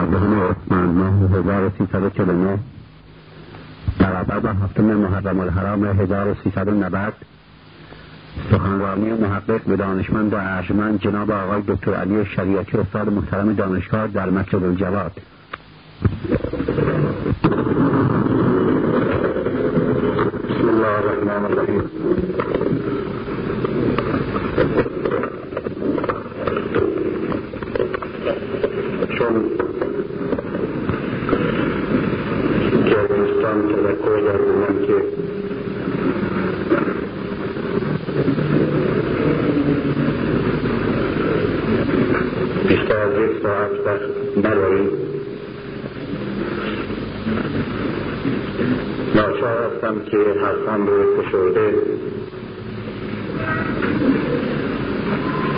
چهاردهم اسفند ماه 1349 برابر با هفتم محرم الحرام 1390 سخنرانی محقق به دانشمند و ارجمند جناب آقای دکتر علی شریعتی استاد محترم دانشگاه در مکتب الجواد. بسم الله الرحمن الرحیم چون جاوستان تذکر کردم که بیشتر از یک ساعت وقت نداریم ناچار هستم که حرفم رو فشرده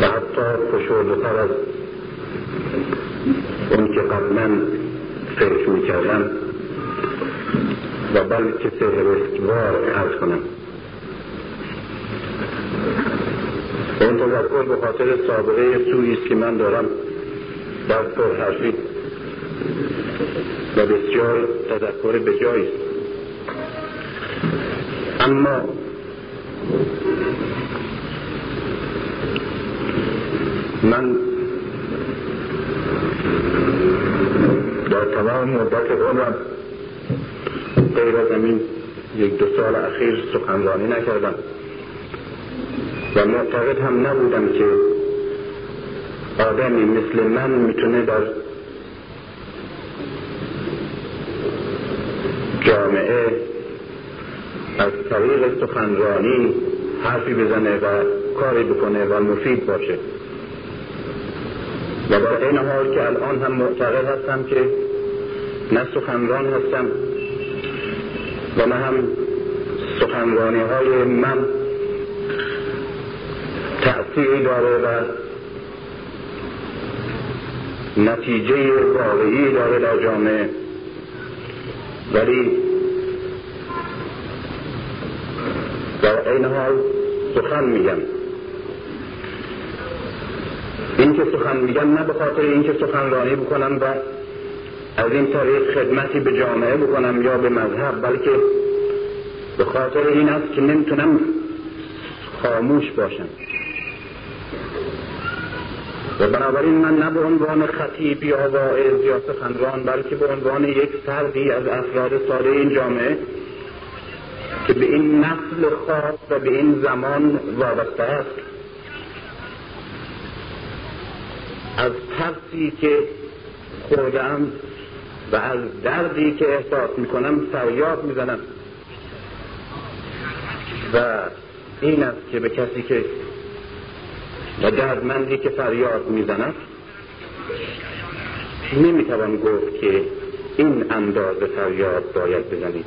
و حتی فشرده تر از اون که قبلا فکر می‌کردم و بلکه فهرستوار عرض کنم. این تذکر به خاطر سابقه سویی است که من دارم در پرحرفی و بسیار تذکر به جایی اما من در تمام مدت عمرم غیر از همین یک دو سال اخیر سخنرانی نکردم و معتقد هم نبودم که آدمی مثل من می‌تونه در جامعه از طریق سخنرانی حرفی بزنه و کاری بکنه و مفید باشه. و در این حال که الان هم معتقد هستم که نه سخنران هستم و نه هم سخنرانی های من تأثیری داره و نتیجه واقعی داره در جامعه. ولی در این حال سخن میگم. این که سخن میگم نه به خاطر اینکه سخنرانی بکنم و از این طریق خدمتی به جامعه بکنم یا به مذهب بلکه به خاطر این است که نمی‌تونم خاموش باشم. و بنابراین من نه به عنوان خطیب یا واعظ یا سخنران بلکه به عنوان یک فردی از افراد ساده این جامعه که به این نسل خاص و به این زمان وابسته است. از ترسی که خوردم و از دردی که احساس می‌کنم فریاد می‌زنم. و این است که به کسی که و دردمندی که فریاد می‌زند نمی‌توان گفت که این اندازه فریاد باید بزنید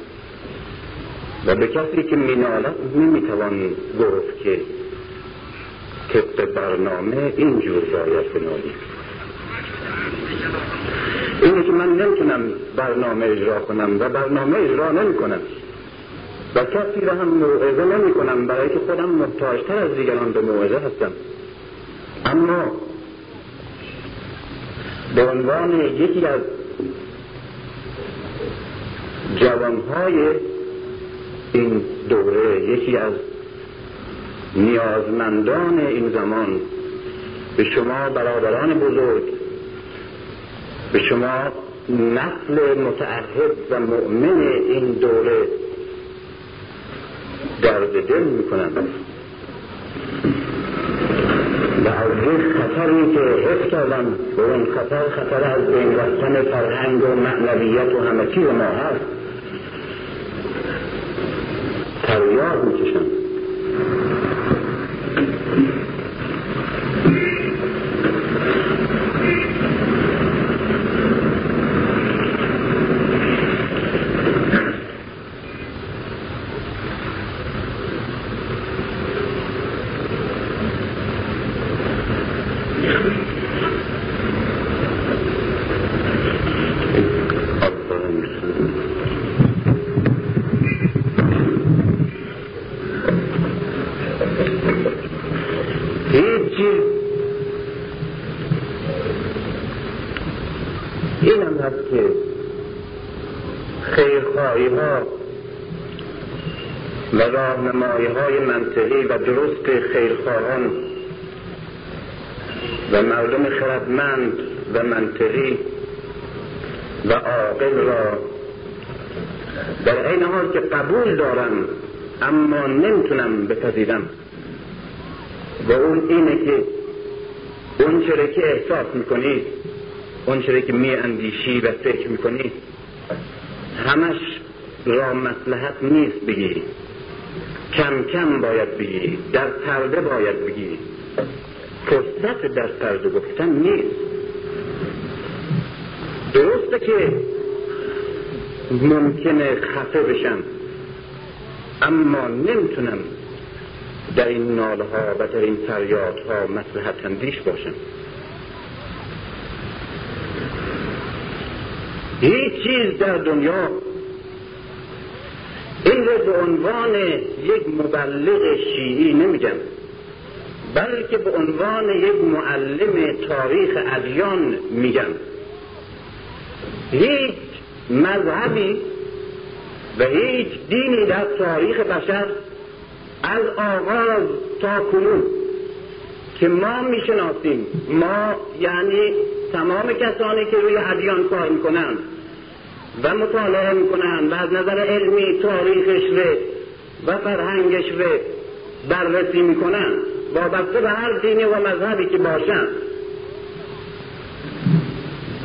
و به کسی که مینالد نمی‌توان گفت که طبق برنامه اینجور باید بنالید اینه که من نمی‌تونم برنامه اجرا کنم و برنامه اجرا نمی کنم و کسی را هم موعظه نمی کنم برای که خودم محتاجتر از دیگران به موعظه هستم. اما به عنوان یکی از جوانهای این دوره یکی از نیازمندان این زمان به شما برادران بزرگ به شما نسل متعهد و مؤمن این دوره درد دل می‌کنم و از یک خطری که کردم به اون خطر خطر از بین رفتن فرهنگ و معنویت و همه چیز ما هست. فریاد می‌کشم. Thank you. درست خیرخواهان و مردم خردمند و منطقی و عاقل را در این حال که قبول دارم اما نمی‌تونم بپذیرم. و اون اینه که اون چره که احساس می‌کنید اون چره که میاندیشی و فکر می‌کنی همش را مسلحت نیست بگیری. کم کم باید بگیری در پرده باید بگیری فرصت در پرده گفتن نیست. درسته که ممکنه خفه بشم اما نمی‌تونم در این ناله ها و در این فریاد ها مسلحت اندیش باشم. هیچ چیز در دنیا این رو به عنوان یک مبلغ شیعی نمیگم بلکه به عنوان یک معلم تاریخ ادیان میگم. هیچ مذهبی و هیچ دینی در تاریخ بشر از آغاز تا کنون که ما می‌شناسیم ما یعنی تمام کسانی که روی ادیان کار می‌کنند و مطالعه می‌کنند و از نظر علمی تاریخش رو و فرهنگش رو بررسی می‌کنند. وابسته به هر دینی و مذهبی که باشند.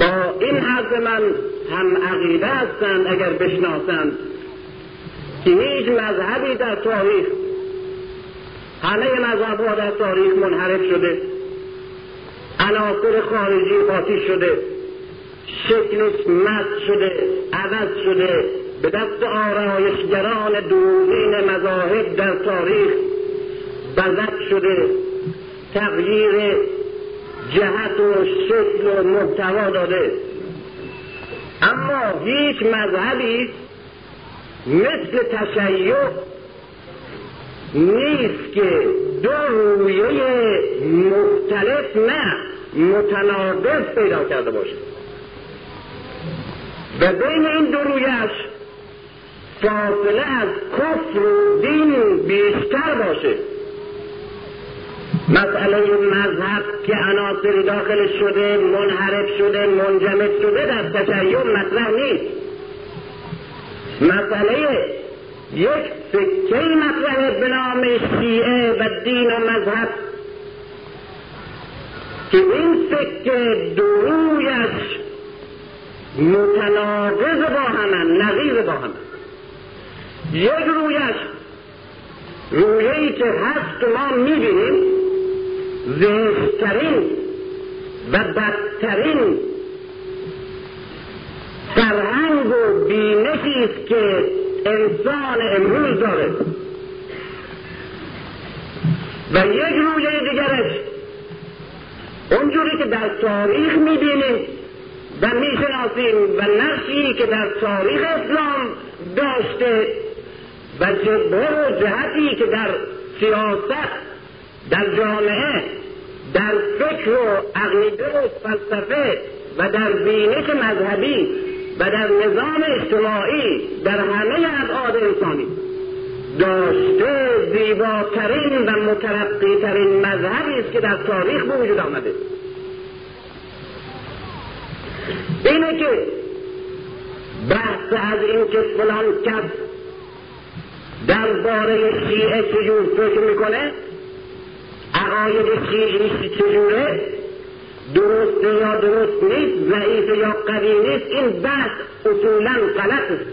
با این حرف من هم عقیده هستند اگر بشناسند که هیچ مذهبی در تاریخ همه مذهب ها در تاریخ منحرف شده عناصر خارجی قاطی شده. شکلش مست شده عوض شده. به دست آرایشگران دورین مذاهب در تاریخ بزد شده. تغییر جهت و شکل و محتوا داده. اما هیچ مذهبی مثل تشیع نیست که دو رویه مختلف نه متناقض پیدا کرده باشه. و بین این دو رویش فاصله از کفر و دین بیشتر باشه. مسئله مذهب که عناصری داخل شده منحرف شده منجمد شده در تشیع مطرح نیست. مسئله یک سکه مطرح به نام شیعه و دین و مذهب. که این سکه درویش متناقض با همن نظیر با همن یک رویش رویه ای که هست ما می‌بینیم زشترین و بدترین فرهنگ و بینشی است که انسان امروز داره. و یک رویه دیگرش اونجوری که در تاریخ می‌بینیم و می‌شناسیم و نقشی که در تاریخ اسلام داشته و جبه و جهتی که در سیاست در جامعه در فکر و عقیده و فلسفه و در بینش مذهبی و در نظام اجتماعی در همه ابعاد انسانی داشته زیباترین و مترقیترین مذهبی است که در تاریخ به وجود آمده. اینه که بحث از این که فلان کس درباره شیعه چجور فکر می‌کنه عقاید شیعی چجوره درسته یا درست نیست ضعیف یا قوی نیست این بحث اصولا غلط است.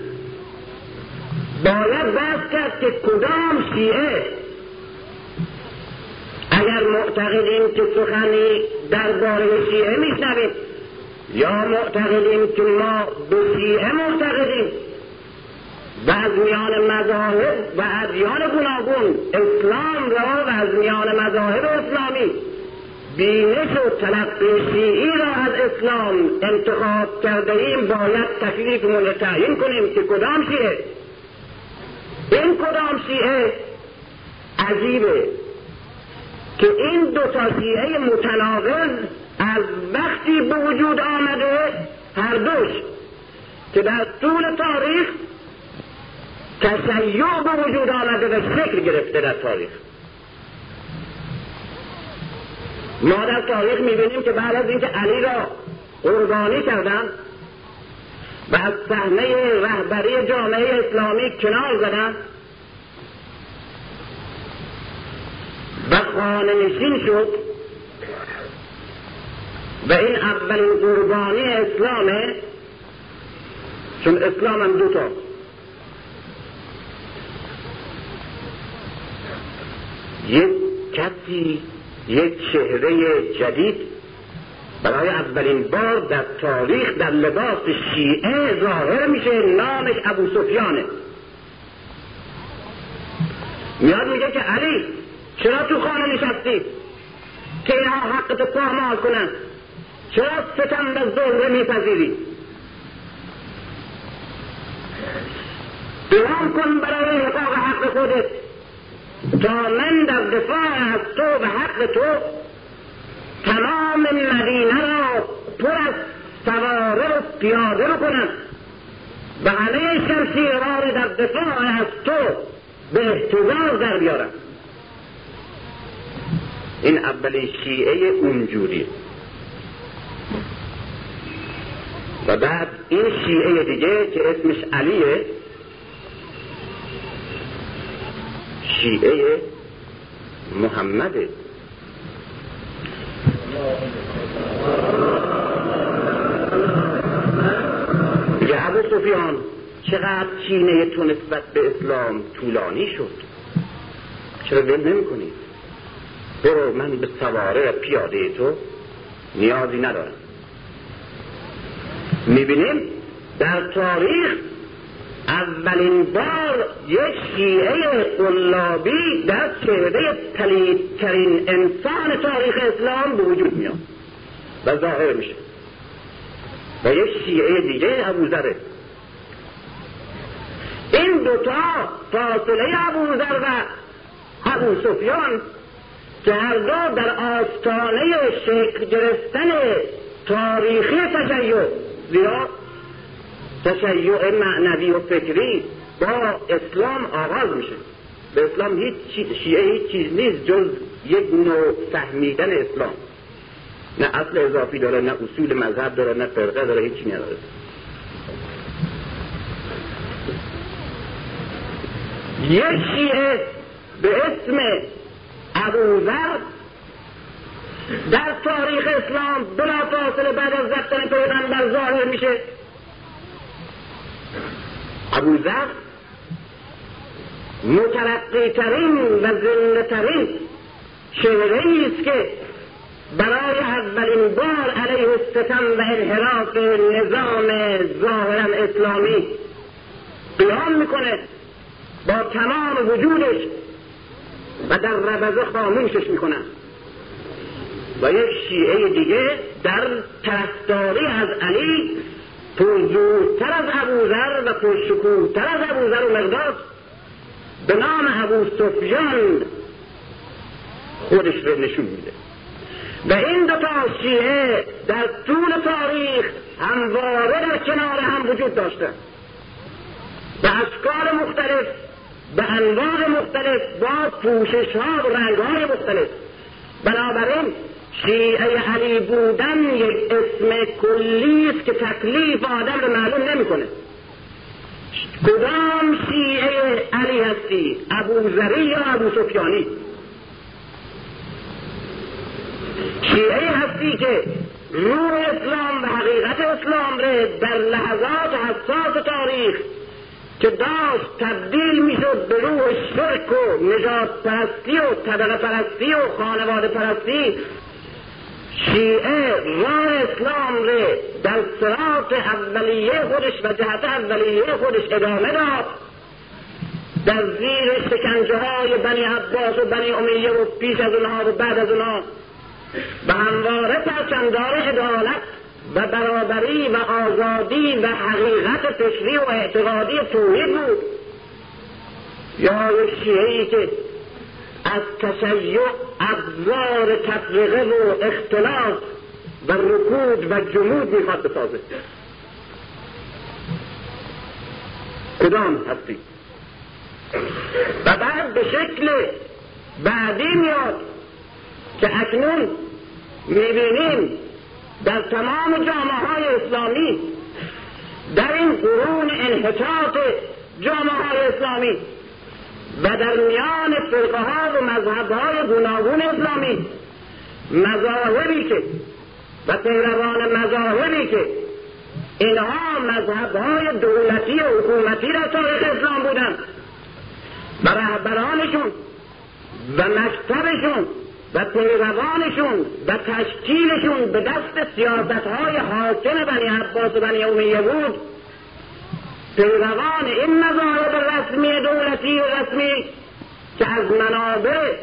باید بحث کرد که کدام شیعه؟ اگر معتقدیم که سخنی درباره شیعه میشنویم یا معتقدیم که ما به شیعه معتقدیم. و از میان مذاهب و ادیان گوناگون اسلام را و از میان مذاهب اسلامی بینش و تلقی شیعی را از اسلام انتخاب کرده ایم باید تکلیفمون تعیین کنیم که کدام شیعه؟ این کدام شیعه عجیبه. که این دو تا شیعه متناقض از وقتی به وجود آمده هر دوش که در طول تاریخ تشیع به وجود آمده و شکل گرفته در تاریخ. ما در تاریخ می‌بینیم که بعد از اینکه علی را قربانی کردن و از صحنه رهبری جامعه اسلامی کنار زدن و خانه نشین شد. و این اولین قربانی اسلامه چون اسلام هم دوتا. یک کسی یک چهره جدید برای اولین بار در تاریخ در لباس شیعه ظاهر میشه نامش ابو سفیانه. میاد میگه که علی چرا تو خانه نشستی؟ که اینها حقت پامال کنن. چرا ستم به ظهره میپذیری؟ قیام کن برای حقاق حق خودت. تا من در دفاع از تو و حق تو تمام مدینه را پر از سواره و پیاده رو کنم و همه شمشیرها را در دفاع از تو به احتضار در بیارم. این اولین شیعه اونجوری. و بعد این شیعه دیگه که اسمش علیه شیعه محمده یه ابو سفیان چقدر چینه تو نسبت به اسلام طولانی شد؟ چرا ول نمی کنی برو من به سواره پیاده تو نیازی ندارم. می‌بینیم؟ در تاریخ اولین بار یک شیعه قلابی در چهره پلیدترین انسان تاریخ اسلام به وجود میاد و ظاهر میشه. و یک شیعه دیگه ابوذره این دوتا فاصله ابوذر و ابو سفیان که هر دو در آستانه شکل گرفتن تاریخی تشیع. زیرا تشیع معنوی و فکری با اسلام آغاز میشه. به اسلام هیچ شیعه هیچ چیز نیست جز یک نوع فهمیدن اسلام. نه اصل اضافی داره نه اصول مذهب داره نه فرقه داره هیچی نداره. یک شیعه به اسم ابوذر در تاریخ اسلام بلا فاصله بعد از رفتن پیغمبر ظاهر میشه. ابوذر مترقی ترین و زنده ترین چهره است که برای اولین بار علیه ستم و انحراف نظام ظاهرا اسلامی قیام می‌کنه. با تمام وجودش و در ربزه خاموشش می‌کنن. و یک شیعه دیگه در طرفداری از علی پرزورتر از ابوذر و پرشکوهتر از ابوذر و مقداد به نام ابو سفیان خودش رو نشون میده. و این دو تا شیعه در طول تاریخ همواره در کنار هم وجود داشته به اشکال مختلف به انواع مختلف با پوشش ها و رنگ های مختلف. بنابراین شیعه علی بودن یک اسم کلی است که تکلیف آدم رو معلوم نمی‌کنه. کدام شیعه علی هستی؟ ابو ذری یا ابو سفیانی؟ شیعه هستی که روح اسلام و حقیقت اسلام ره در لحظات حساس تاریخ که داشت تبدیل می‌شد به روح شرک و نجات پرستی و طبقه پرستی و خانواده پرستی. شیعه راه اسلام ره در سرات اولیه خودش و جهت اولیه خودش ادامه داد. در زیر شکنجه های بنی عباس و بنی امیه و پیش از اونها و بعد از اونها. به همواره پرچمدار عدالت و برابری و آزادی و حقیقت فکری و اعتقادی توحید بود. یا یک شیعه که از تشیع ابزار تفریقه و اختلاف و رکود و جمود می‌خواد بسازه. کدام هستی؟ و بعد به شکل بعدی میاد که اکنون می‌بینیم در تمام جامعه های اسلامی در این قرون انحطاط جامعه های اسلامی و در میان فرقه ها و مذهب های گوناگون اسلامی مذاهبی که و پیروان مذاهبی که اینها مذهب های دولتی و حکومتی را تاریخ اسلام بودند. و رهبرانشون و مکتبشون و پیروانشون و تشکیلشون به دست سیاست های حاکم بنی عباس و بنی امیه بود. پیروان این مذاهب رسمی دولتی و رسمی که از منابع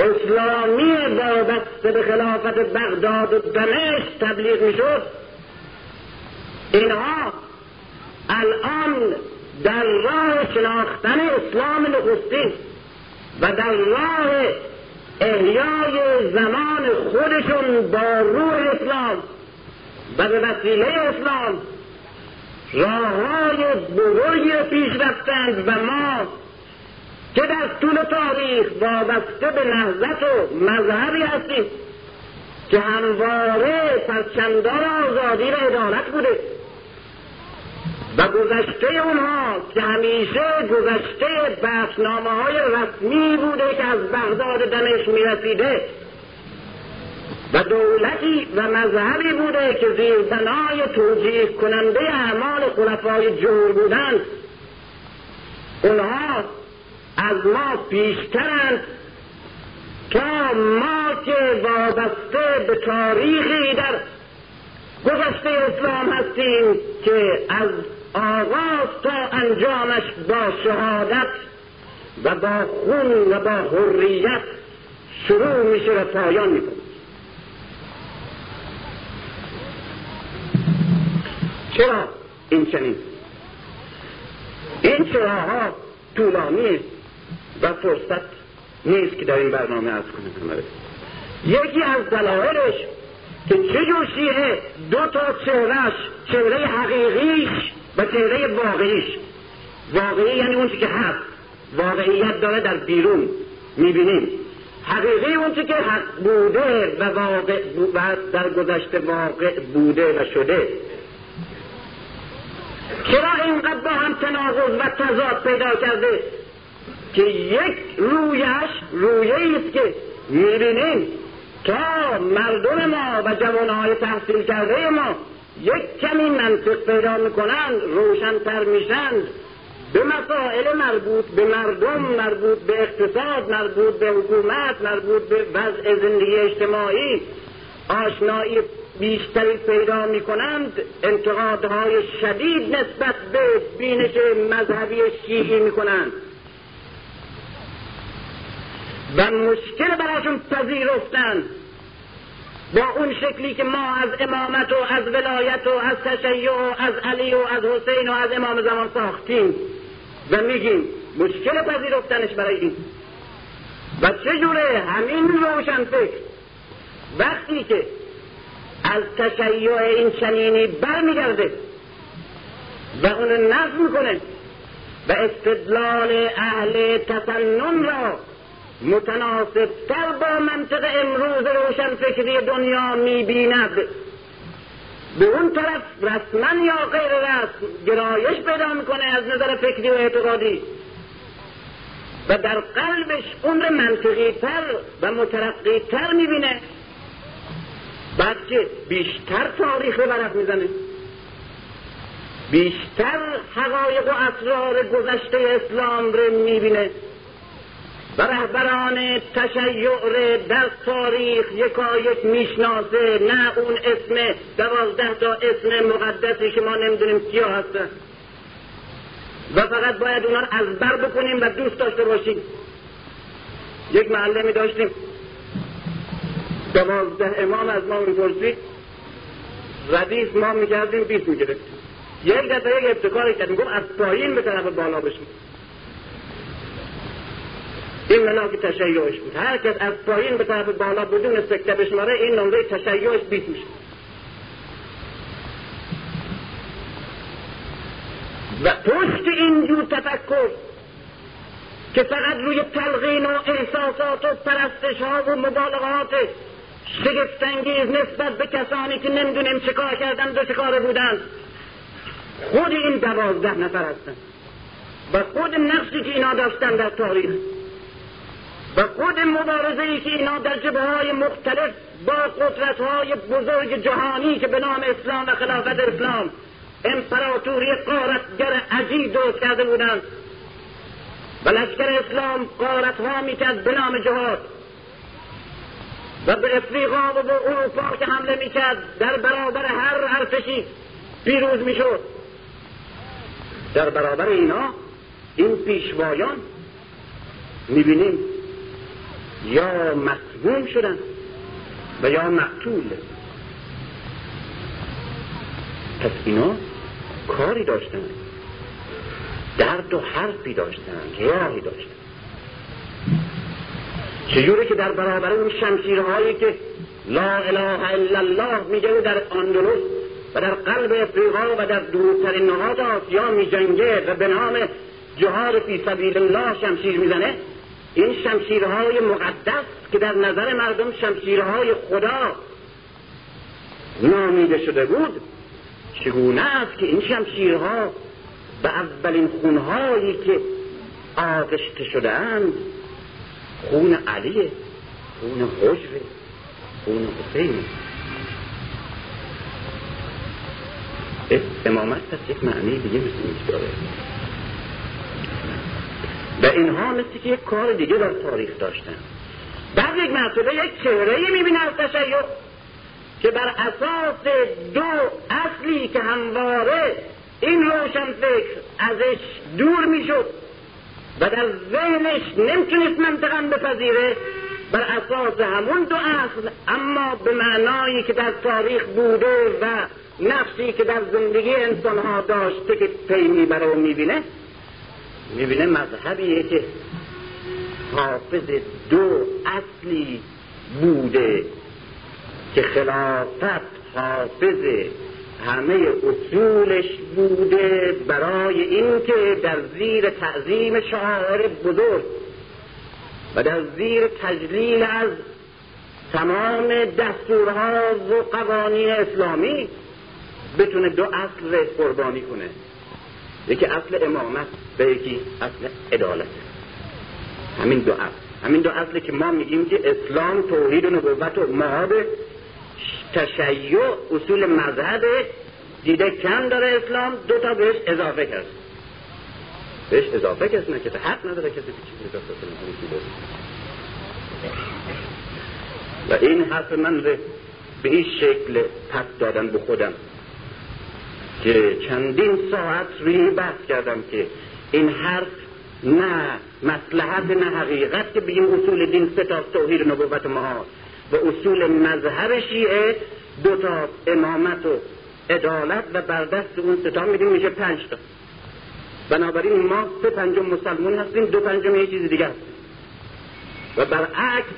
اسلامی وابسته به خلافت بغداد و دمشق تبلیغ می‌شد. اینها الان در راه شناختن اسلام نخستین و در راه احیای زمان خودشون با روح اسلام و به وسیله اسلام راه های بزرگی پیش رفتند و ما که در طول تاریخ وابسته به نهضت و مذهبی هستیم که همواره پرچمدار آزادی و عدالت بوده. و گذشته اونها که همیشه گذشته بحثنامه های رسمی بوده که از بغداد دمشق می‌رسیده. و دولتی و مذهبی بوده که زیر بنای توجیه کننده اعمال خلفای جور بودند اونها از ما پیشترند تا ما که وابسته به تاریخی در گذشته اسلام هستیم که از آغاز تا انجامش با شهادت و با خون و با حریت شروع میشه و پایان می‌کنه. چرا این چنین؟ این چراها طولانی و فرصت نیست که در این برنامه از کنم یکی از دلایلش که چه جور دو تا چهرهش چهره حقیقیش و چهره واقعیش. واقعی یعنی اون که هست. واقعیت داره در بیرون. می‌بینیم. حقیقی اون که حق بوده و واقع و در گذشته واقع بوده و شده. چرا اینقدر با هم تناقض و تضاد پیدا کرده؟ که یک رویش رویه است که می‌بینیم. تا مردم ما و جوانهای تحصیل کرده ما یک کمی منطق پیدا می‌کنند روشنتر میشند به مسائل مربوط به مردم مربوط به اقتصاد مربوط به حکومت مربوط به وضع زندگی اجتماعی آشنایی بیشتری پیدا می کنند انتقادهای شدید نسبت به بینش مذهبی شیعی می کنند و مشکل براشون پذیرفتند با اون شکلی که ما از امامت و از ولایت و از تشیع و از علی و از حسین و از امام زمان ساختیم و میگیم مشکل پذیرفتنش برای این. و چجوره همین روشن فکر. وقتی که از تشیع این چنینی برمیگرده و اون نظم می‌کنه و استدلال اهل تسنن را متناسب تر با منطق امروز روشن فکری دنیا می‌بیند. به اون طرف رسما یا غیر رسم گرایش پیدا می‌کنه از نظر فکری و اعتقادی. و در قلبش عمر منطقی تر و مترقی تر می‌بینه. بعد بیشتر تاریخ رو برق می‌زنه. بیشتر حقایق و اسرار گذشته اسلام رو می‌بینه. و رهبران تشیع در تاریخ یکایک می‌شناسه نه اون اسم دوازده تا اسم مقدسی که ما نمی‌دونیم کیا هستن. و فقط باید اونا رو از بر بکنیم و دوست داشته باشیم. یک معلمی داشتیم. دوازده امام از ما می‌پرسید. ردیف ما می‌کردیم بیست می‌گرفتیم. یک دفعه یک ابتکاری کردیم. گفت از پایین به طرف بالا بشیم این ملاک تشیعش بود. هر کس از پایین به طرف بالا بدون سکته بشماره این نمره تشیعش بیت میشه و پشت این جور تفکر که فقط روی تلقین و احساسات و پرستش ها و مبالغات شگفتانگیز نسبت به کسانی که نمی‌دونیم چه کار کردن و چه کار بودن خود این دوازده نفر هستن و خود نقشی که اینا داشتن در تاریخ. و خود مبارزه ای که اینا در جبه های مختلف با قدرت های بزرگ جهانی که به نام اسلام و خلافت اسلام امپراتوری قارتگر عجیب درست کرده بودند و لشکر اسلام قارت ها می‌کرد به نام جهاد و به افریقا و به اروپا که حمله می‌کرد در برابر هر ارتشی پیروز می‌شد. در برابر اینا این پیشوایان می‌بینیم یا مسموم شدن و یا مقتول. پس اینا کاری داشتن. درد و حرفی داشتن راهی داشتن. چجوری که در برابر اون شمشیرهایی که لا اله الا الله میگه در اندلس و در قلب افریقا و در دورترین نهاد آسیا میجنگه و به نام جهاد فی سبیل الله شمشیر می‌زنه این شمشیرهای مقدس که در نظر مردم شمشیرهای خدا نامیده شده بود چگونه است که این شمشیرها به اولین خونهایی که آغشته شده اند خون علیه خون حجره خون حسین امامت پس یک معنی دیگه مثل داره. و اینها مثل که یک کار دیگه در تاریخ داشتن. بعد یک مرتبه یک چهره می‌بینه از تشیع که بر اساس دو اصلی که همواره این روشن فکر ازش دور می‌شد و در ذهنش نمی‌تونست منطقا بپذیره بر اساس همون دو اصل اما به معنایی که در تاریخ بوده و نفسی که در زندگی انسان ها داشته که پی می‌بره و می‌بینه می‌بینه مذهبیه که حافظ دو اصلی بوده که خلافت حافظ همه اصولش بوده برای اینکه در زیر تعظیم شاعر بزرگ و در زیر تجلیل از تمام دستورها و قوانین اسلامی بتونه دو اصل قربانی کنه. یکی اصل امامت و یکی اصل عدالت. همین دو اصل. همین دو اصلی که ما میگیم که اسلام توحید و نبوت و معاد تشیع اصول مذهب دیده کم داره اسلام دو تا بهش اضافه کرد. بهش اضافه کرد نه که حق نداره کسی چیزی اضافه و این حرف من به این شکل پس دادم به خودم. که چندین ساعت روی بحث کردم که این حرف نه مسلحت نه حقیقت که بگیم اصول دین سه تا توحید نبوت ما و اصول مذهب شیعه دو تا امامت و عدالت و بر دست اون سه تا میدیم میشه پنج تا. بنابراین ما سه پنجم مسلمون هستیم دو پنجم یه چیز دیگه هستیم. و برعکس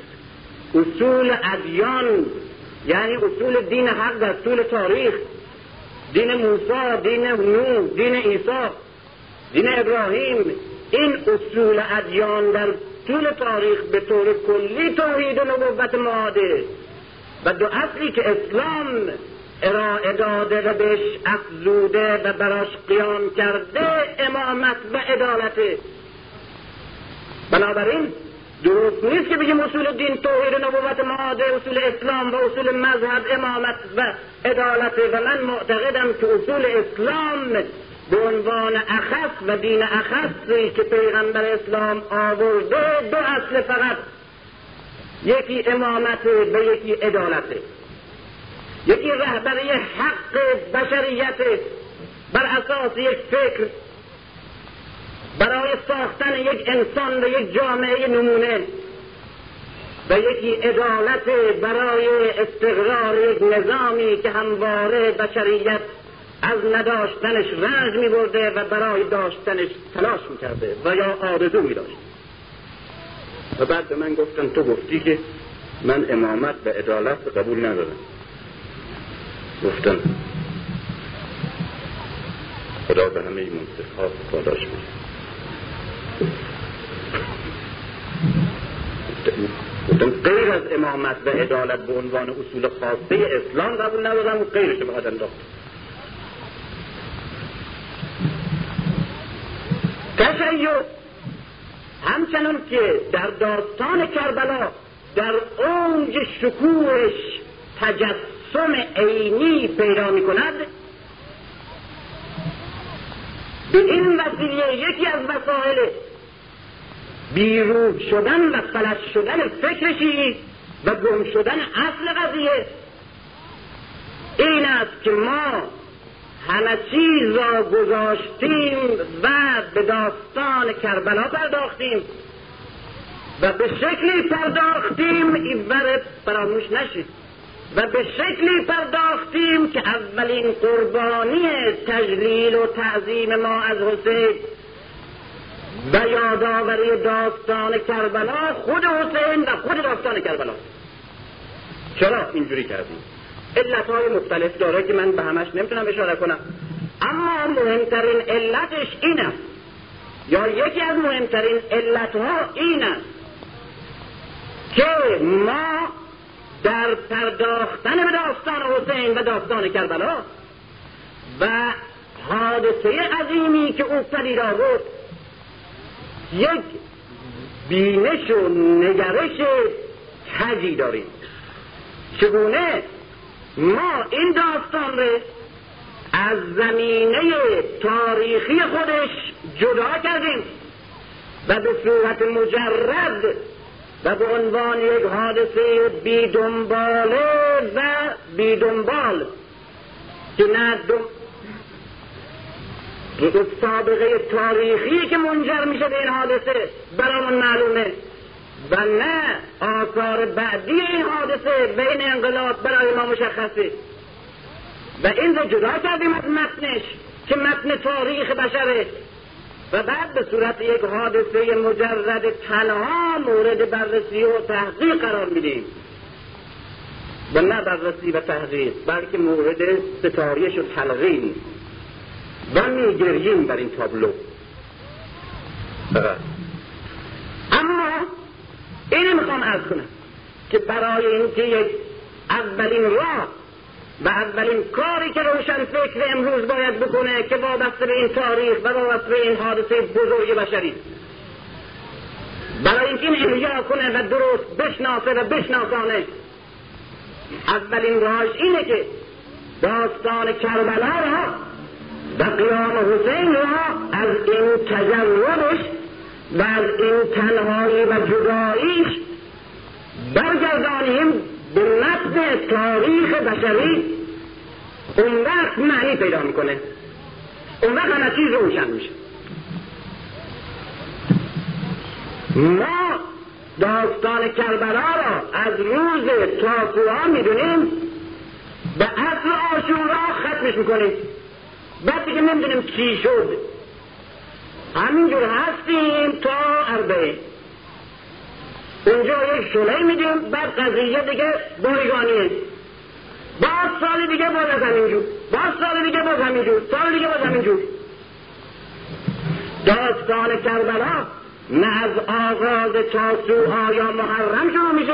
اصول ادیان یعنی اصول دین حق در طول تاریخ دین موسی دین نوح دین عیسی دین ابراهیم این اصول ادیان در طول تاریخ به طور کلی توحید نبوت ماده و دو اصلی که اسلام ارائه داده و بهش افزوده و براش قیام کرده امامت و عدالته بنابراین درست نیست که بگیم اصول دین توحید و نبوت ماده اصول اسلام و اصول مذهب امامت و عدالته و من معتقدم که اصول اسلام به عنوان اخص و دین اخصی که پیغمبر اسلام آورده دو اصل فقط. یکی امامت و یکی عدالته یکی رهبری حق بشریت. بر اساس یک فکر برای ساختن یک انسان و یک جامعه نمونه و یکی عدالت برای استقرار یک نظامی که همواره بشریت از نداشتنش رنج می برده و برای داشتنش تلاش می کرده و یا آرزو می داشت و بعد من گفتن تو گفتی که من امامت و عدالت قبول ندارم. گفتم خدا به همه منصف ها پاداش گفتم غیر از امامت و عدالت به عنوان اصول خاصه اسلام قبول ندارم و غیرش باید انداخت. تشیع همچنان که در داستان کربلا در اونج شکوهش تجسم عینی پیدا می کند به این وسیله یکی از وسایل بیروح شدن و فلج شدن فکر شیعی و گم شدن اصل قضیه. این است که ما همه چیز را گذاشتیم و به داستان کربلا پرداختیم و به شکلی پرداختیم این فراموش نشید. و به شکلی پرداختیم که اولین قربانی تجلیل و تعظیم ما از حسین و یادآوری داستان کربلا خود حسین و خود داستان کربلا. چرا اینجوری کردیم علت های مختلف داره که من به همش نمی‌تونم اشاره کنم. اما مهمترین علتش این است. یا یکی از مهمترین علت ها این است که ما در پرداختن به داستان حسین و داستان کربلا و حادثه عظیمی که او پدید آورد یک بینش و نگرش تجی داریم. چگونه ما این داستان رو از زمینه تاریخی خودش جدا کردیم و به صورت مجرد و به عنوان یک حادثه بیدنباله و بیدنبال که نه سابقه تاریخی که منجر میشه به این حادثه برامون معلومه. و نه آثار بعدی این حادثه بین انقلاب برای ما مشخصه. و این رو جدا کردیم از متنش که متن تاریخ بشره. و بعد به صورت یک حادثه مجرد تنها مورد بررسی و تحقیق قرار میدیم. و نه بررسی و تحقیق بلکه مورد ستاریش و تلقین. و میگریم بر این تابلو. اما اینه می‌خوام ارز کنم که برای اینکه یک اولین راه و اولین کاری که روشن فکر امروز باید بکنه که وابسته به این تاریخ و وابسته به این حادثه بزرگ بشری. برای اینکه این احیا کنه و درست بشناسه و بشناسانه اولین راهش اینه که داستان کربلا را و قیام حسین را از این تجربش و از این تنهایی و جداییش برگردانیم به متن تاریخ بشری. اون وقت معنی پیدا می‌کنه. اون وقت همه چیز روشن میشه. ما داستان کربلا را از روز تاسوعا می‌دونیم. به اصل آشورا ختمش می‌کنیم. بعد دیگه نمی‌دونیم چی شد. همینجور هستیم تا اربعه اونجا یک شله میدیم بعد قضیه دیگه بایگانیه بعد سال دیگه باز از همینجور بعد سال دیگه باز همینجور سال دیگه باز همینجور داستان کربلا نه از آغاز تاسوعا یا محرم شروع میشه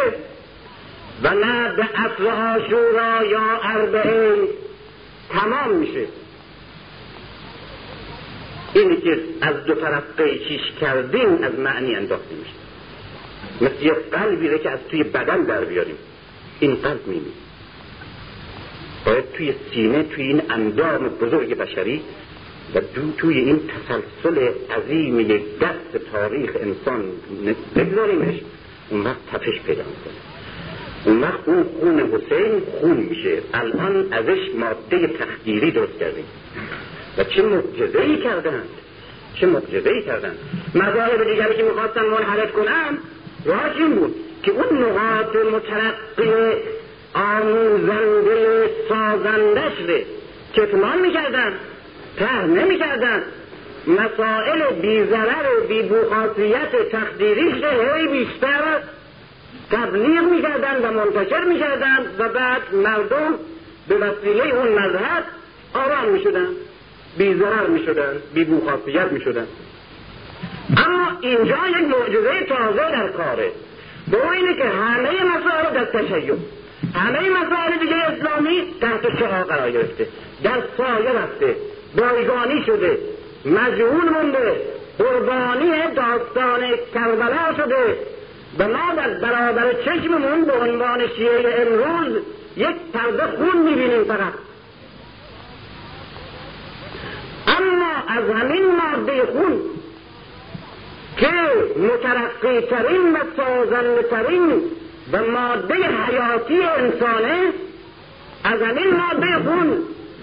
و نه به اصل آشورا یا اربعه تمام میشه. اینی که از دو طرف قیچیش کردیم از معنی انداخته میشه مثل یه قلبی که از توی بدن در بیاریم. این قلب میمی باید توی سینه توی این اندام بزرگ بشری و دو توی این تسلسل عظیم یک دست تاریخ انسان بگذاریمش اون وقت تفش پیدا می‌کنه. اون وقت اون خون حسین خون میشه. الان ازش ماده تخدیری درست کردیم. و چه معجزه ای کردند. چه معجزه ای کردند. مذاهب دیگری که می‌خواستن منحرف کنن راهش این بود که اون نقاط مترقی آموزنده سازندش به کتمان می‌کردن؟ ته نمی‌کردن. مسائل بیزرر و بیبوخاصیت تقدیریش هی بیشتر تبلیغ می‌کردن و منتشر می‌کردن و بعد مردم به وسیله اون مذهب آرام می‌شدن. بیزرر می‌شدن بیبوخاصیت می‌شدن. اما اینجا یک معجزه تازه در کاره. به اینه که همه مسائل در تشیع همه مسائل دیگه اسلامی تحت شعا قرار گرفته در سایه رفته بایگانی شده مجهول مونده قربانی داستان کربلا شده. و ما در برابر چشممون به عنوان شیعه امروز یک پرده خون می‌بینیم فقط اما از همین ماده خون. که مترقی ترین و سازنده ترین و ماده حیاتی انسانه از همین ماده خون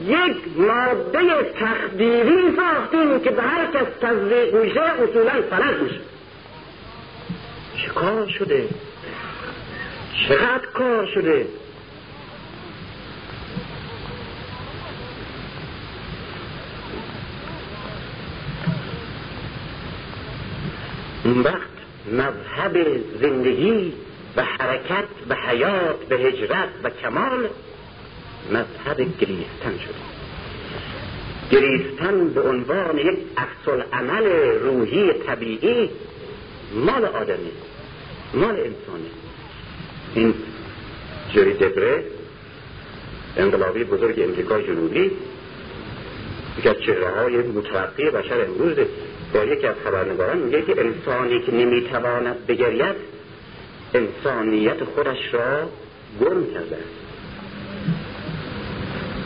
یک ماده تخدیری ساختیم که به هر کس تزریق میشه اصولا فلج میشه. چه کار شده؟ چقدر کار شده؟ اون وقت مذهب زندگی و حرکت و حیات و هجرت و کمال مذهب گریستن شده. گریستن به عنوان یک عکس عمل روحی طبیعی مال آدمی مال انسانی. این جری دبره انقلابی بزرگ امریکای جنوبی یکی از چهره های مترقی بشر امروز با یکی از خبرنگاران میگه که انسانی که نمی‌تواند بگرید انسانیت خودش را گم کرده است.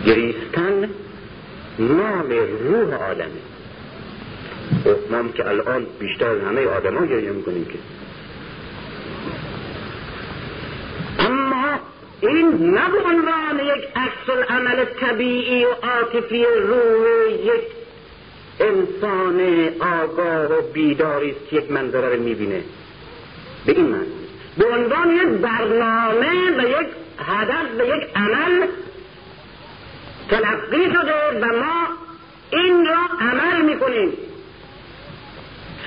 گریستن مال روح آدمه. ما که الان بیشتر همه آدم ها گریه می‌کنیم که. اما این نه یک عکس عمل طبیعی و عاطفی روح یک انسان آگاه و بیداری است که یک منظره رو می‌بینه. به این من به عنوان یک برنامه و یک هدف و یک عمل تلقی شده و ما این را عمل می‌کنیم.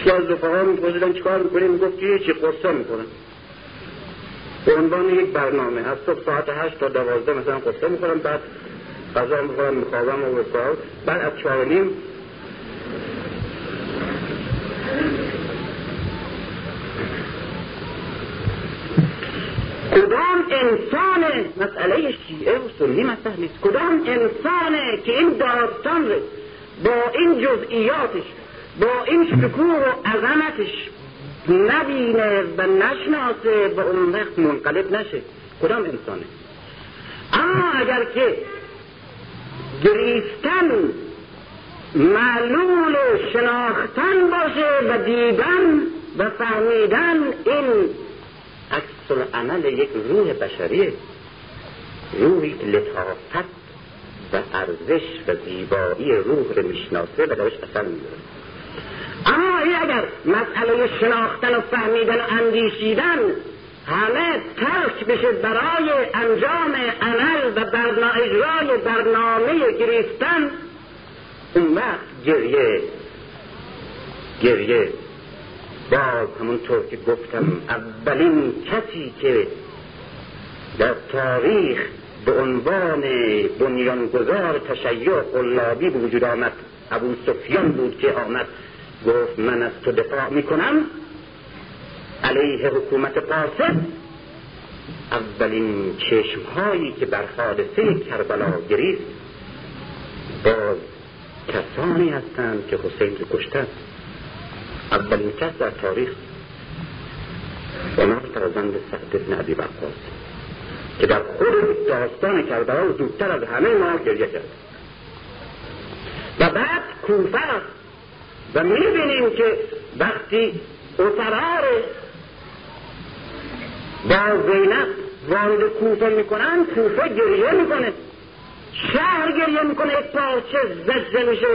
از رفقا میپرسیدن چیکار می‌کنیم؟ گفت که چی؟ قصه می‌کنن به عنوان یک برنامه. از صبح ساعت هشت تا دوازده مثلا قصه می‌کنم بعد غذا می‌خورم میخوابم و وسال بعد از چهار کدام انسان مسئله شیعه و سنی مسئله نیست؟ کدام انسانه که این داستان با این جزئیاتش با این شکوه و عظمتش نبینه و نشناسه و اون وقت منقلب نشه کدام انسانه؟ اما اگر که گریستن معلول شناختن باشه و دیدن و فهمیدن این عکس عمل یک روح بشریه. روحی که لطافت و ارزش و زیبایی روح رو می‌شناسه و درش اثر می‌گیره اما اگر مسئله شناختن و فهمیدن و اندیشیدن همه ترک بشه برای انجام عمل و برنا اجرای برنامه گریستن اون وقت گریه گریه. باز همونطور که گفتم اولین کسی که در تاریخ به عنوان بنیانگذار تشیع قلابی به وجود آمد ابو سفیان بود که آمد گفت من از تو دفاع می‌کنم. علیه حکومت قاسد اولین چشم هایی که بر حادثه کربلا گریست باز کسانی هستند که حسین رو کشتند اولین کس در تاریخ عمر فرزند سعد ابن عبی وقاص که در خود داستان کربلا زودتر از همه ما گریه کرد. و بعد کوفه و می‌بینیم که وقتی اطرار با زینب وارد کوفه می‌کنن کوفه گریه می‌کنه. شهر گریه می‌کنه یک پارچه زجه میشه.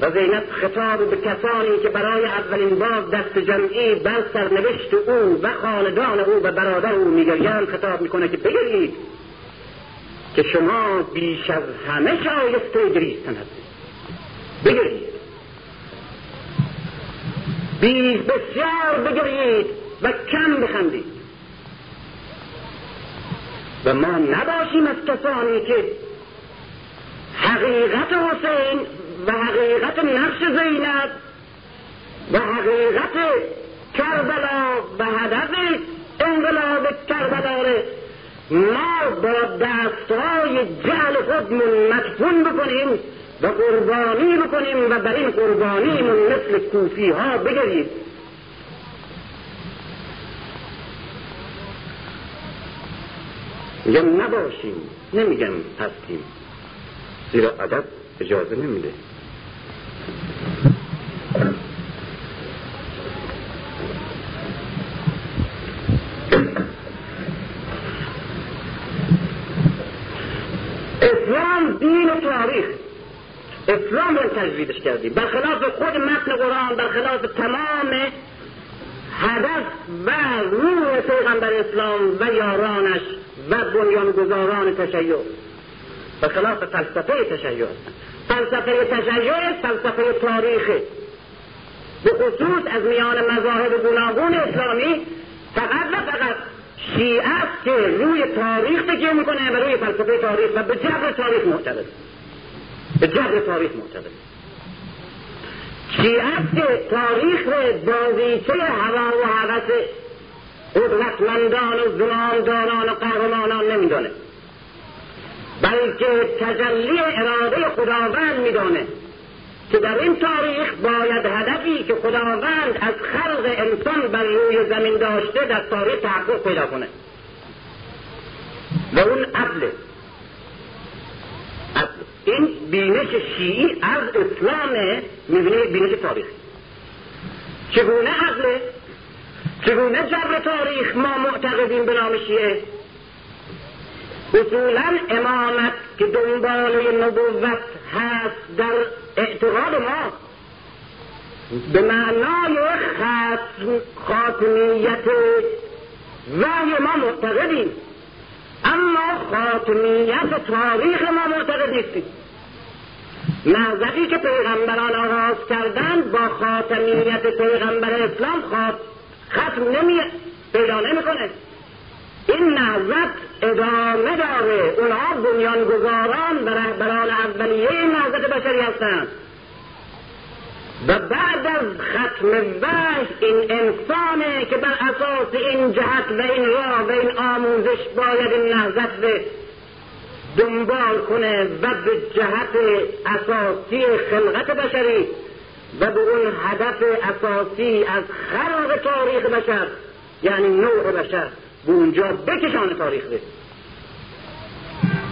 و زینب خطاب به کسانی که برای اولین بار دست جمعی بر سرنوشت او و خاندان او و برادر او میگریند خطاب می‌کنه که بگرید که شما بیش از همه شایسته گریستن هستید بگرید بیش بسیار بگرید و کم بخندید. و ما نباشیم از کسانی که حقیقت حسین و حقیقت نقش زینب و حقیقت کربلا و هدف ما با دستهای جهل خودمون مدفون بکنیم و قربانی بکنیم و بر این قربانیمون مثل کوفی ها بگرید میگم نباشیم نمیگم هستیم. زیرا ادب اجازه نمیده. اسلام دین تاریخ. اسلام رو تجویدش کردیم. برخلاف خود متن قرآن برخلاف تمام هدف و روح پیغمبر اسلام و یارانش و بنیانگذاران تشیع. برخلاف فلسفه تشیع. فلسفه تشیع فلسفه تاریخه به خصوص از میان مذاهب گوناگون اسلامی فقط و فقط شیعه است که روی تاریخ تکیه می‌کنه و روی فلسفه تاریخ و به جبر تاریخ معتقد به جبر تاریخ معتقد شیعه است که تاریخ رو بازیچه هوا و هوس قدرتمندان و زمانداران و قهرمانان نمیدانه بلکه تجلی اراده خداوند میدانه که در این تاریخ باید هدفی که خداوند از خلق انسان بر روی زمین داشته در تاریخ تحقق پیدا کنه. و اون عدل. عدل. این بینش شیعی از اسلام می‌بینه بینش تاریخ چگونه عدله چگونه جبر تاریخ ما معتقدیم به نام شیعه؟ اصولا امامت که دنبال نبوت هست در اعتقاد ما به معنای ختم خاتمیت وحی ما معتقدیم اما خاتمیت تاریخ ما معتقد نیستیم نهضتی که پیغمبران آغاز کردند با خاتمیت پیغمبر اسلام ختم نمی پیدا نمی‌کنه. این نهضت ادامه داره. اونها بنیانگذاران و رهبران اولیه نهضت بشری هستند و بعد از ختم وحی این انسانه که بر اساس این جهت و این راه و این آموزش باید این نهضت به دنبال کنه و به جهت اساسی خلقت بشری و به اون هدف اساسی از خلق تاریخ بشر یعنی نوع بشر. به اونجا بکشان تاریخ ده.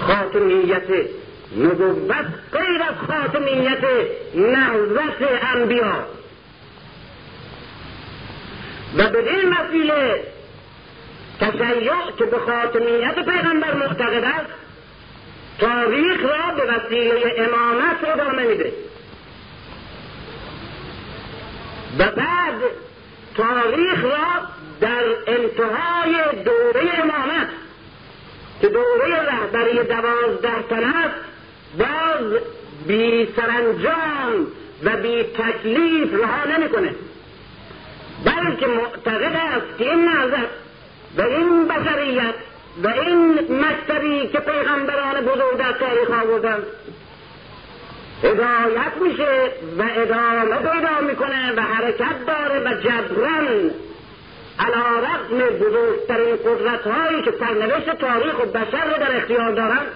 خاتمیت نبوت غیر از خاتمیت نهضت انبیا. و به این وسیله تشیع که به خاتمیت پیغمبر معتقد است تاریخ را به وسیله امامت ادامه میده. و بعد تاریخ را در انتهای دوره امامت که دوره رهبری دوازده تن است باز بی سرانجام و بی تکلیف رها نمی‌کنه. بلکه معتقد است که این نظر و این بشریت و این مکتبی که پیغمبران بزرگ در تاریخ آوردند هدایت میشه و ادامه پیدا می‌کنه و حرکت داره و جبران علا رقم بزرگترین قدرت هایی که سرنوشت تاریخ و بشر رو در اختیار دارند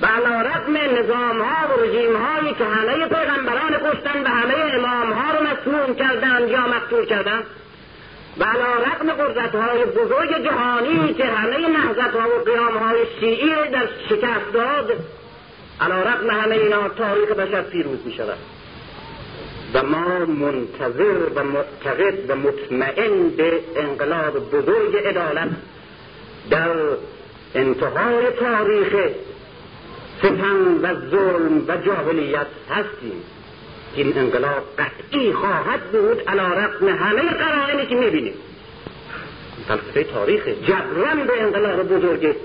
و علا رقم نظام ها و رژیم هایی که همه پیغمبران کشتن و همه امام ها رو مسموم کردند یا مقتول کردند و علا رقم قدرت های بزرگ جهانی که همه نهزت ها و قیام های شیعی در شکست داد علا رقم همه اینا تاریخ بشر پیروز می شود و ما منتظر و معتقد و مطمئن به انقلاب بزرگ عدالت در انتهای تاریخ ستم و ظلم و جاهلیت هستیم. این انقلاب قطعی خواهد بود علا رقم همه قرائنی که می‌بینیم. فلسفه تاریخ. جبران به انقلاب بزرگ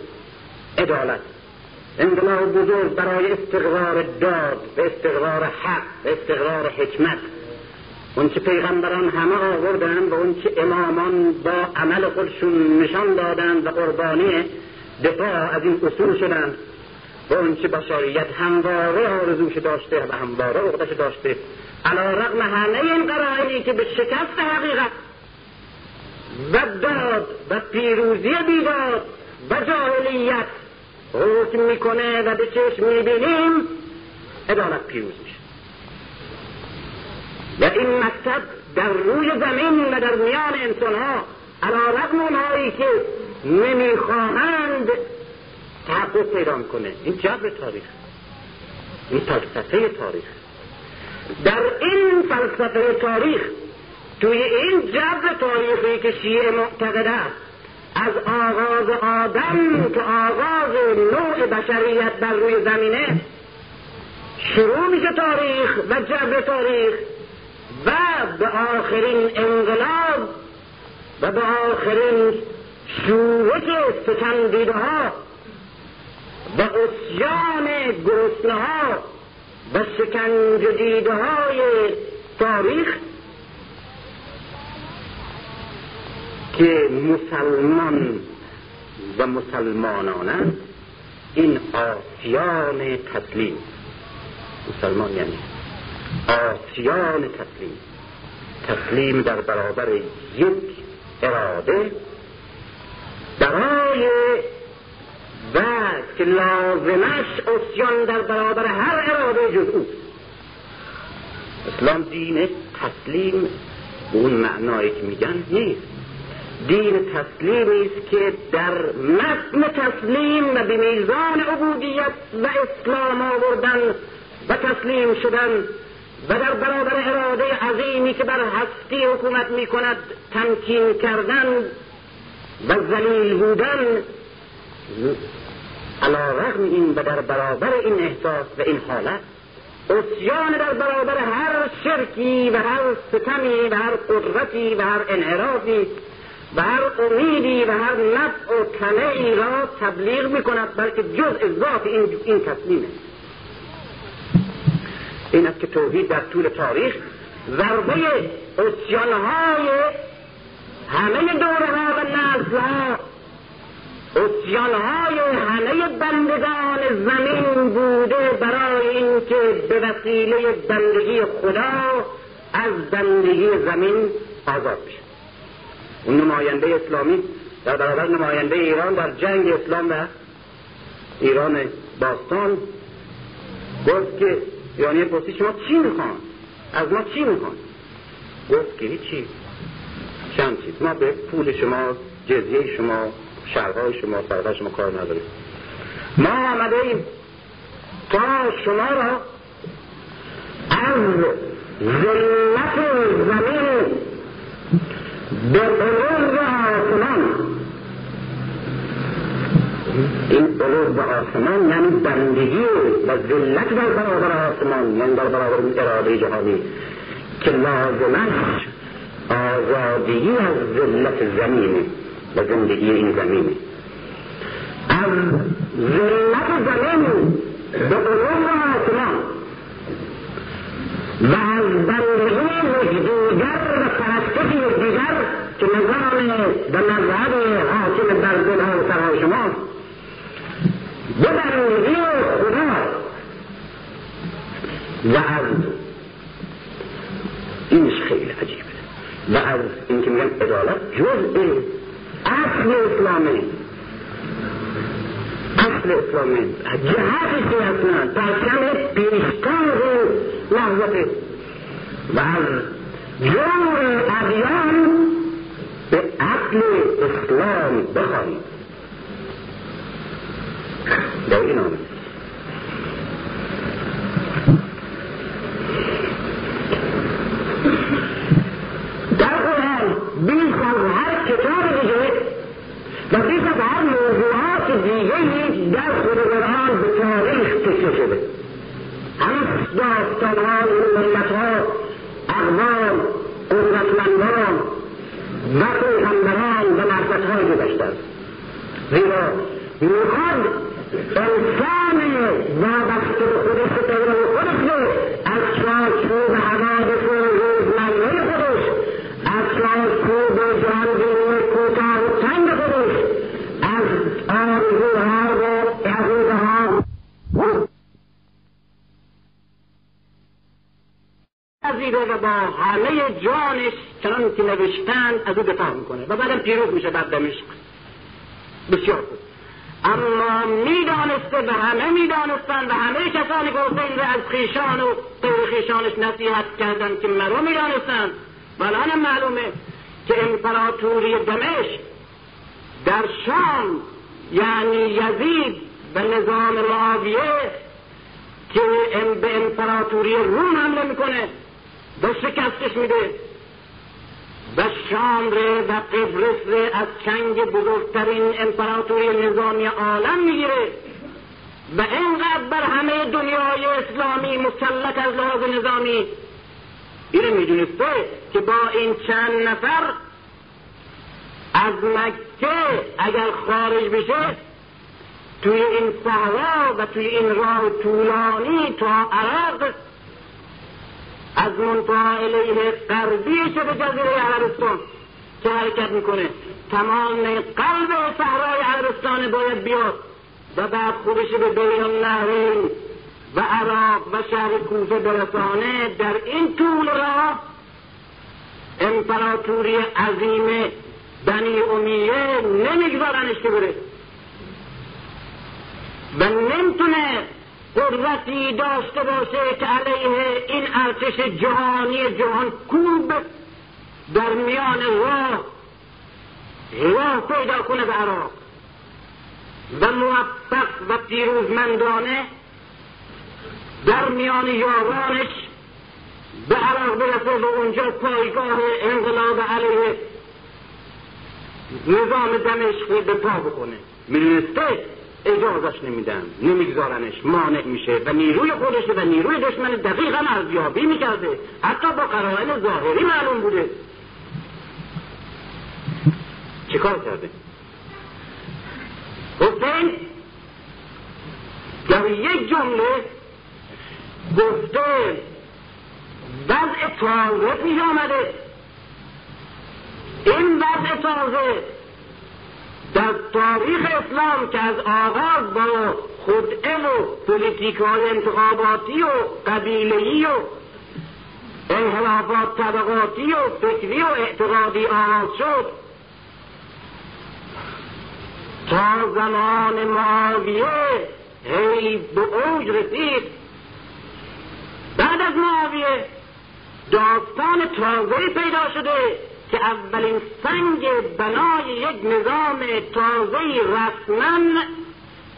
عدالت. انقلاب بزرگ برای استقرار داد و استقرار حق و استقرار حکمت. اون که پیغمبران همه آوردن و اون که امامان با عمل خودشون نشان دادن و قربانی دفاع از این اصول شدن. و اون که بشریت همواره آرزوش داشته و همواره عقدش داشته. علا رقم همه این قرائنی که به شکست حقیقت. و داد و پیروزی بیداد و جاهلیت. حکم می‌کنه و به چشم می‌بینیم. عدالت پیروز میشه. و این مکتب در روی زمین و در میان انسان ها علا رقم اونهایی که نمی‌خواهند تحقق پیدا کنه. این جبر تاریخ. این فلسفه تاریخ. در این فلسفه تاریخ توی این جبر تاریخی که شیعه معتقد است از آغاز آدم که آغاز نوع بشریت بر روی زمینه شروع میشه تاریخ و جبر تاریخ و به آخرین انقلاب و به آخرین شورش ستم ها و اسیان گرسنه ها و شکنج دیده های تاریخ که مسلمان و مسلمانان این آسیان تسلیم. مسلمان یعنی آسیان تسلیم. تسلیم در برابر یک اراده برای و که لازمش اسیان در برابر هر اراده جز او. اسلام دین تسلیم اون معنایی که میگن نیست. دین تسلیمی است که در متن تسلیم و به میزان عبودیت و اسلام آوردن و تسلیم شدن و در برابر اراده عظیمی که بر هستی حکومت می کند تمکین کردن و ذلیل بودن علا رغم این و در برابر این احساس و این حالت اسیان در برابر هر شرکی و هر ستمی و هر قدرتی و هر انحرافی و هر امیدی و هر نفع و تنعی را تبلیغ می کند بلکه جز ذات این, این تسلیمه. این است که توحید در طول تاریخ ضربه اسیانهای همه دوره ها و نسل ها اسیانهای همه بندگان زمین بوده برای اینکه به وسیله بندگی خدا از بندگی زمین آزاد بشه. اون نماینده اسلامی در برابر نماینده ایران در جنگ اسلام و ایران باستان گفت که یعنی پرسی شما چی می‌خوان از ما چی می‌خوان گفت که هیچی چند چیز ما به پول شما جزیه شما شهرهای شما سرهای شما کار نداریم ما آمده ایم تا شما را از ذلت زمین به علوم آسمان. این علوم به آسمان یعنی بندگی و ذلت در برابر آسمان یعنی در برابر اراده جهانی که لازمش آزادی از ذلت زمینه و زندگی این زمینه. از ذلت زمین به علوم آسمان و از بندگی دیگر و پرستش دیگر که نظام و مذهب حاکم بر دلها و سرهای شماست به بندگی خدا. و از اینش خیلی عجیبه. و از اینکه میگن عدالت جزء اصل اسلامه اصل اسلامه جهتش اصلا پرچم پیشتاز لحظته و از جور ادیان به عقل اسلام بخواهید با این آمد در قرآن بیش از هر کتاب دیگه و بیش از هر موضوعات دیگه در خود قرآن به تاریخ کشته شده همه داستانها ملتها اقوام قدرتمندان و پیغمبران و مرفتهای گذشته است زیرا می‌خواد انسان وابسته به خودش و پیرو خودش رو از چارچوب حوادث و روزمره خودش از چارچوب جهانبینی کوتاه و تنگ خودش از آرزوها و عقیدهها پذیره و با همه جانش چنان که نوشتن از او دفاع می‌کنه و بعدم پیروز میشه بعد دمشق بسیار خوب. اما می‌دانسته و همه می‌دانستند و همه کسانی که حسین از خیشان و غیر خیشانش نصیحت کردند که مرا می‌دانستند. الان معلومه که امپراتوری دمشق در شام یعنی یزید و نظام معاویه که به امپراتوری روم حمله می‌کنه و شکستش میده. و شام و قبرس از چنگ بزرگترین امپراتوری نظامی عالم می‌گیره. و اینقدر بر همه دنیای اسلامی مسلط از لحاظ نظامی. اینو می‌دونسته که با این چند نفر از مکه اگر خارج بشه توی این صحرا و توی این راه طولانی تا عراق از منطقه الیه غربی به جزیره عربستان. که حرکت می‌کنه؟ تمام قلب صحرای عربستان باید بیاد و بعد خودش به نهرین و عراق و شهر کوفه برسانه در این طول راه امپراتوری عظیم بنی امیه نمیگذارنش که بره. و نمی‌تونه قدرتی داشته باشه که علیه این ارتش جهانی جهان کوب در میان راه راه پیدا کنه به عراق. و موفق و پیروزمندانه در میان یارانش به عراق برسه و اونجا پایگاه انقلاب علیه نظام دمشقی به پا بکنه. می‌دونسته؟ اجازش نمیدن. نمیگذارنش. مانع میشه. و نیروی خودش و نیروی دشمن دقیقا ارزیابی می‌کرده. حتی با قرائن ظاهری معلوم بوده. چیکار کرده؟ حسین در یک جمله گفته وضع تازه پیش آمده. این وضع تازه در تاریخ اسلام که از آغاز با خودعه و پولیتیک های انتخاباتی و قبیلهی و انحرافات طبقاتی و فکری و اعتقادی آغاز شد. تا زمان معاویه هی به اوج رسید. بعد از معاویه داستان تازه پیدا شده. که اولین سنگ بنای یک نظام تازه رسما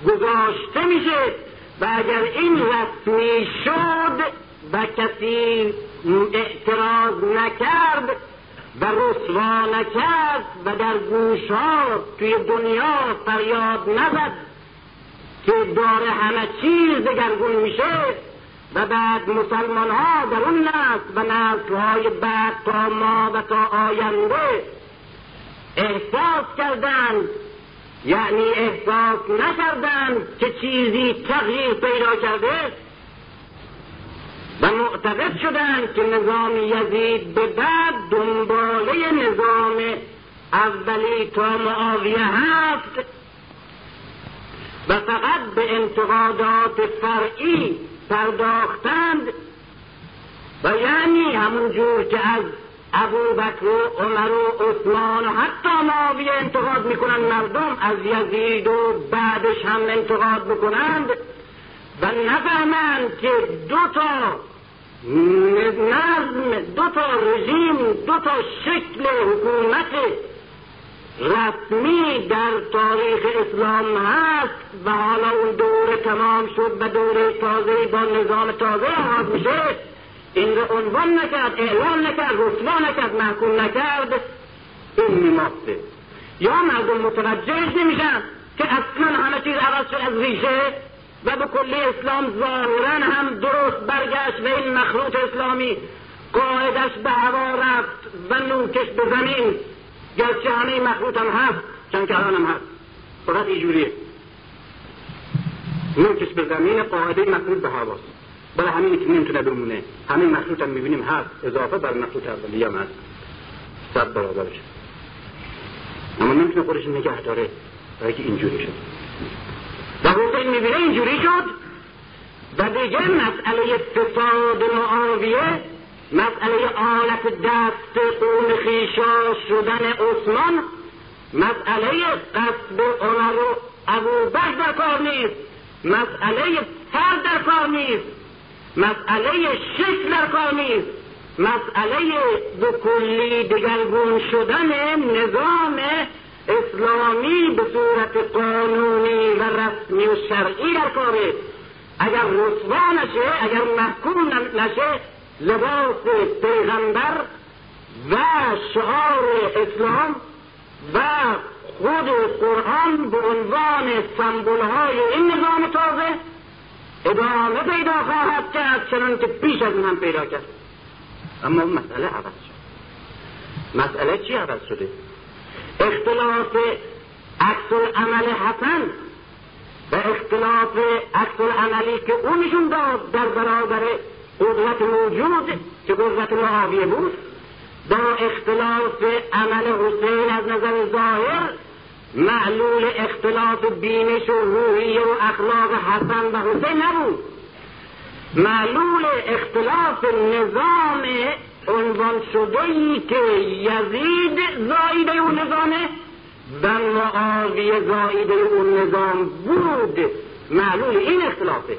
گذاشته میشه و اگر این رسمی شد و کسی اعتراض نکرد و رسوا نکرد و در گوشها توی دنیا فریاد نزد که داره همه چیز دگرگون میشه و بعد مسلمان ها در اون نسل و نسل های بعد تا ما و تا آینده احساس کردند یعنی احساس نکردند که چیزی تغییر پیدا کرده و معتقد شدند که نظام یزید به بعد دنباله نظام اولی تا معاویه هست و فقط به انتقادات فرعی پرداختند و یعنی همون جور که از ابو بکر و عمر و عثمان و حتی معاویه انتقاد می‌کنند مردم از یزید و بعدش هم انتقاد بکنند و نفهمند که دو تا نظم دو تا رژیم دو تا شکل حکومت رسمی در تاریخ اسلام هست و حالا اون دوره تمام شد و دوره تازه با نظام تازه آغاز میشه این رو عنوان نکرد اعلام نکرد رسوا نکرد محکوم نکرد این میماسته یا مردم متوجهش نمیشن که اصلا همه چیز عوض شد از ریشه و به کلی اسلام ظاهرا هم درست برگشت و این مخلوط اسلامی. قاعدش به هوا رفت و نوکش به زمین. گرچه همه مخلوط هم هست چند که هم هست. فقط اینجوریه نوکش به زمین قاعده مخلوط به هواست. برای همینی که نمی‌تونه بمونه. همه مخلوط هم می‌بینیم هست. اضافه بر مخلوط اولی هم هست. صد برابرش. اما نمی‌تونه خودش نگه داره. برای که اینجوری شد. و حسین می‌بینه اینجوری شد. و دیگه مسئله فساد معاویه مسئله آلت دست قوم خیشا شدن عثمان مسئله قصد عمر و ابو در کار نیست مسئله فرد در کار نیست مسئله شکل در کار نیست مسئله به کلی دگرگون شدن نظام اسلامی به صورت قانونی و رسمی و شرعی در کاره. اگر رسوا نشه اگر محکوم نشه لباس پیغمبر و شعار اسلام و خود قرآن به عنوان سمبول های این نظام تازه ادامه پیدا خواهد کرد چنان که پیش از هم پیدا کرد. اما مسئله عوض شد. مسئله چی عوض شده؟ اختلاف عکس عمل حسن و اختلاف عکس عملی که او نشون داد در برابر قدرت موجود که قدرت معاویه بود با اختلاف عمل حسین از نظر ظاهر معلول اختلاف بینش و روحیه و اخلاق حسن و حسین نبود. معلول اختلاف نظام عنوان شده ای که یزید زایده اون نظامه و معاویه زایده اون نظام بود. معلول این اختلافه.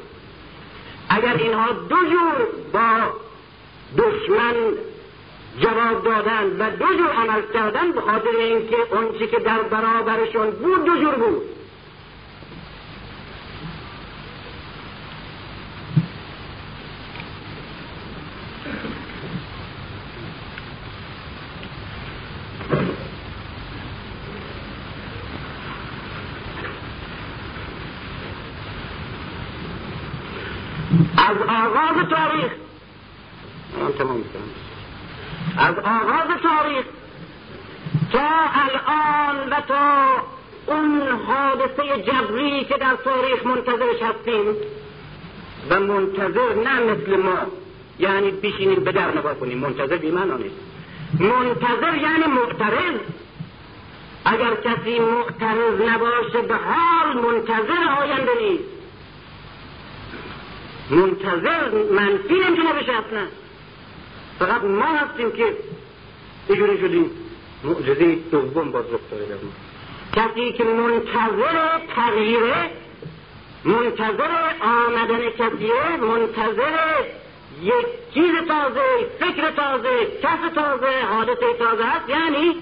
اگر اینها دو جور با دشمن جواب دادن و دو جور عمل کردن به خاطر اینکه اون که در برابرشون بود دو جور بود. از آغاز تاریخ. من تمام از آغاز تاریخ تا الان و تا اون حادثه جبری که در تاریخ منتظرش هستیم و منتظر نه مثل ما یعنی بشینیم به در نگاه کنیم. منتظر بیمانا نیست. منتظر یعنی معترض اگر کسی معترض نباشه به حال منتظر آینده نیست. منتظر منفی نمی‌تونه بشه اصلا. فقط ما هستیم که اینجوری شدیم. معجزه دوم باز رخ داده در کسی که منتظر تغییره منتظر آمدن کسیه منتظر یک چیز تازه فکر تازه کس تازه حادثه تازه هست یعنی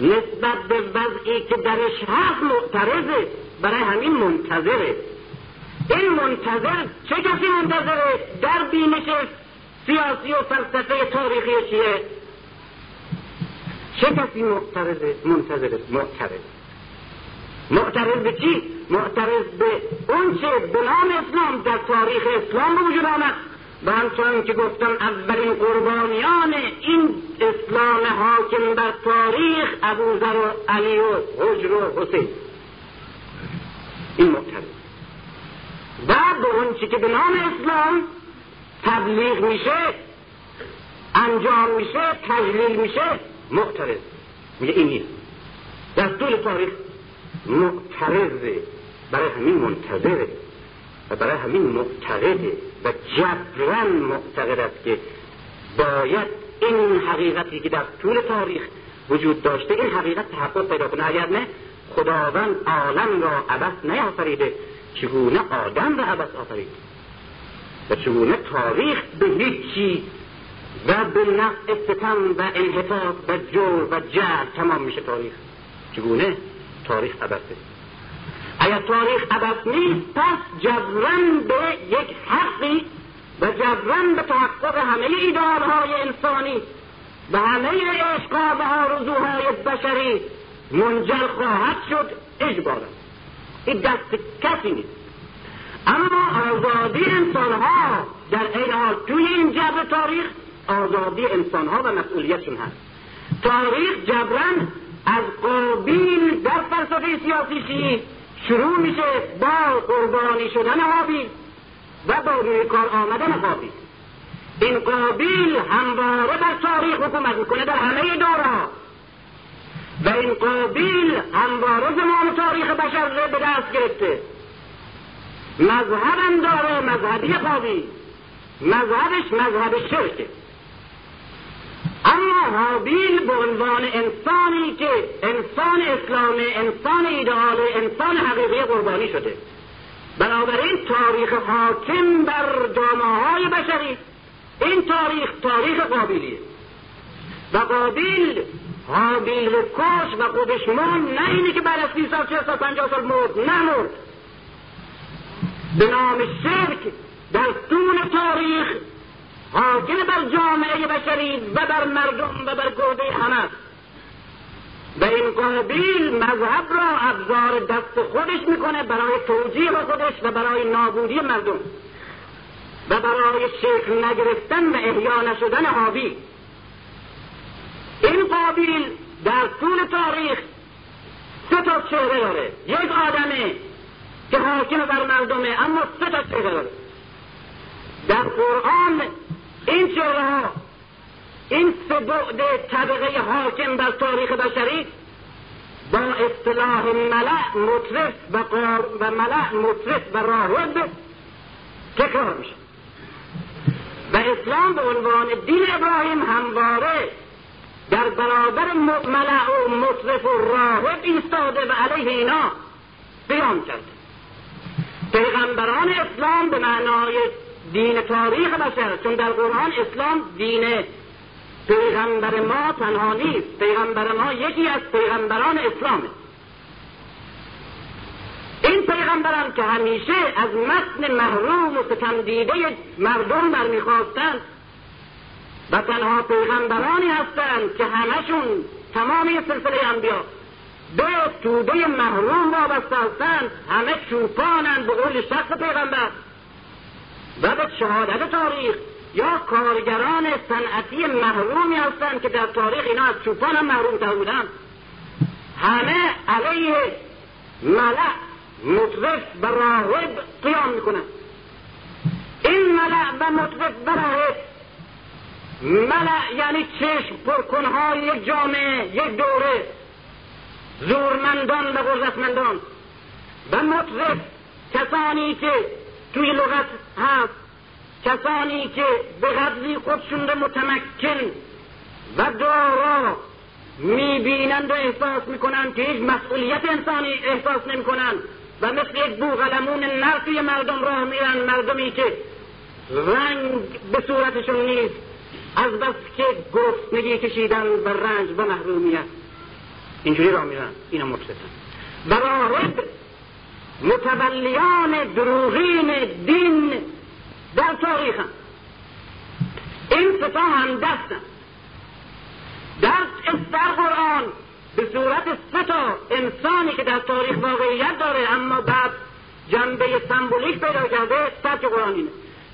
نسبت به وضعی که درش هست معترضه. برای همین منتظره. این منتظر چه کسی منتظره؟ در بینش سیاسی و فلسفه تاریخی چیه؟ چه کسی معترضه منتظره معترض؟ معترض به چی؟ معترض به اون چه به نام اسلام در تاریخ اسلام وجود آمد. و همچنان که گفتم اولین قربانیان این اسلام حاکم بر تاریخ ابوذر و علی و حجر و حسین. این معترض. و به اون که به نام اسلام تبلیغ میشه انجام میشه تجلیل میشه معترض میگه این نیست. در طول تاریخ معترضه برای همین منتظره و برای همین معتقده و جبران معتقد است که باید این حقیقتی که در طول تاریخ وجود داشته این حقیقت تحقق پیدا کنه. اگر نه خداوند عالم را عبس نیافریده. چگونه آدم را عبس آفرید؟ و چگونه تاریخ به هیچی و به نفع ستم و انحطاط و جور و جهل تمام میشه تاریخ؟ چگونه تاریخ عبسه اگر تاریخ عبس نیست پس جبران به یک حقی و جبران به تحقق همه ایدارهای انسانی و همه عشقها و آرزوهای بشری منجر خواهد شد اجبارا. این دست کسی نیست. اما آزادی انسان ها در این حال توی این جبر تاریخ آزادی انسان ها و مسئولیتشون هست. تاریخ جبران از قابیل در فلسفه سیاسی شروع میشه با قربانی شدن حابیل و با روی کار آمدن قابیل. این قابیل همواره بر تاریخ حکومت می‌کنه در همه دورها و این قابیل همواره زمان تاریخ بشر رو به دست گرفته. مذهبم داره مذهبی قابیل مذهبش مذهب شرکه. اما حابیل به عنوان انسانی که انسان اسلام انسان ایدئال انسان حقیقی قربانی شده. بنابراین تاریخ حاکم بر جامعه های بشری. این تاریخ تاریخ قابیلیه. و قابیل حابیل کش و خودش مرد نه اینی که بعد از سی سال چه سال پنجاه سال مرد نه مرد به نام شرک در طول تاریخ حاکم بر جامعه بشری و بر مردم و بر گرده همه. و این قابیل مذهب را ابزار دست خودش می‌کنه برای توجیه خودش و برای نابودی مردم. و برای شکل نگرفتن و احیا نشدن حابیل. این قابیل در طول تاریخ سه تا چهره داره. یک آدمه که حاکم بر مردمه اما سه تا چهره داره. در قرآن این چهره ها این سه بعد طبقه حاکم بر تاریخ بشری با اصطلاح ملع مطرف و, و ملع مطرف و راهب تکرار میشه. و اسلام به عنوان دین ابراهیم همواره در برابر ملع و مطرف و راهب ایستاده و علیه اینا قیام کرده. پیغمبران اسلام به معنای دین تاریخ بشر چون در قرآن اسلام دین پیغمبر ما تنها نیست پیغمبر ما یکی از پیغمبران اسلامه. این پیغمبران که همیشه از متن محروم و ستمدیده مردم برمیخواستند و تنها پیغمبرانی هستند که همشون تمام سلسله انبیا به توده محروم وابسته هستند همه چوپانند به قول شخص پیغمبر. و به شهادت تاریخ یا کارگران صنعتی محرومی هستند که در تاریخ اینا از چوپان هم محروم تر بودن همه علیه ملع مطرف و راهب قیام می‌کنن این ملع و مطرف و راهب ملع یعنی چشم پرکنهای یک جامعه یک دوره. زورمندان و قدرتمندان و مطرف کسانی که توی لغت هست کسانی که به قدری خودشون رو متمکن و دارا می‌بینند و احساس می‌کنند که هیچ مسئولیت انسانی احساس نمی‌کنند و مثل یک بوغلمون نرفی مردم راه میرن مردمی که رنگ به صورتشون نیست. از بس که گرسنگی کشیدن و رنج و محرومیت. اینجوری راه میرن. اینا و راهب متولیان دروغین دین در تاریخ هم. این ستا هم دستن. در در قرآن به صورت ستا انسانی که در تاریخ واقعیت داره اما بعد جنبه سمبولیک پیدا کرده سبک قرآن اینه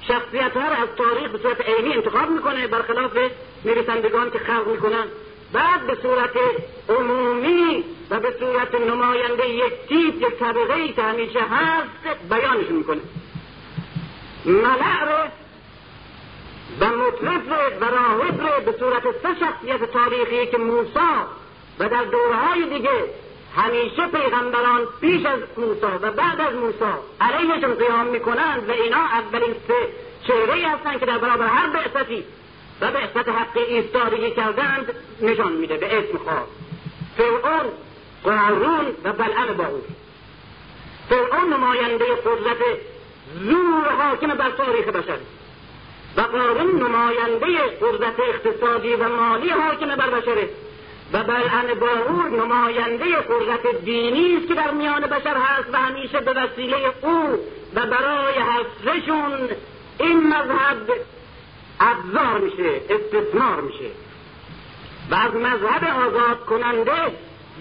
شخصیت ها از تاریخ به صورت عینی انتخاب می‌کنه برخلاف نویسندگان که خلق می‌کنن. بعد به صورت عمومی و به صورت نماینده یک تیپ یک طبقه ای که همیشه هست بیانش می‌کنه. ملع رو و مطلب و راهب رو به صورت سه شخصیت تاریخی که موسا و در دورهای دیگه همیشه پیغمبران پیش از موسا و بعد از موسا علیهشون قیام می‌کنند و اینا اولین سه چهره هستند که در برابر هر بعثتی و بعثت حق ایستادگی کردند نشان میده به اسم خاص. فرعون قارون و بلعن باور فرعون نماینده قدرت زور حاکم بر تاریخ بشر. و قارون نماینده قدرت اقتصادی و مالی حاکم بر بشره و بلعن باور نماینده قدرت دینی است که در میان بشر هست و همیشه به وسیله او و برای حفظشون این مذهب ابزار میشه استثمار میشه. و از مذهب آزاد کننده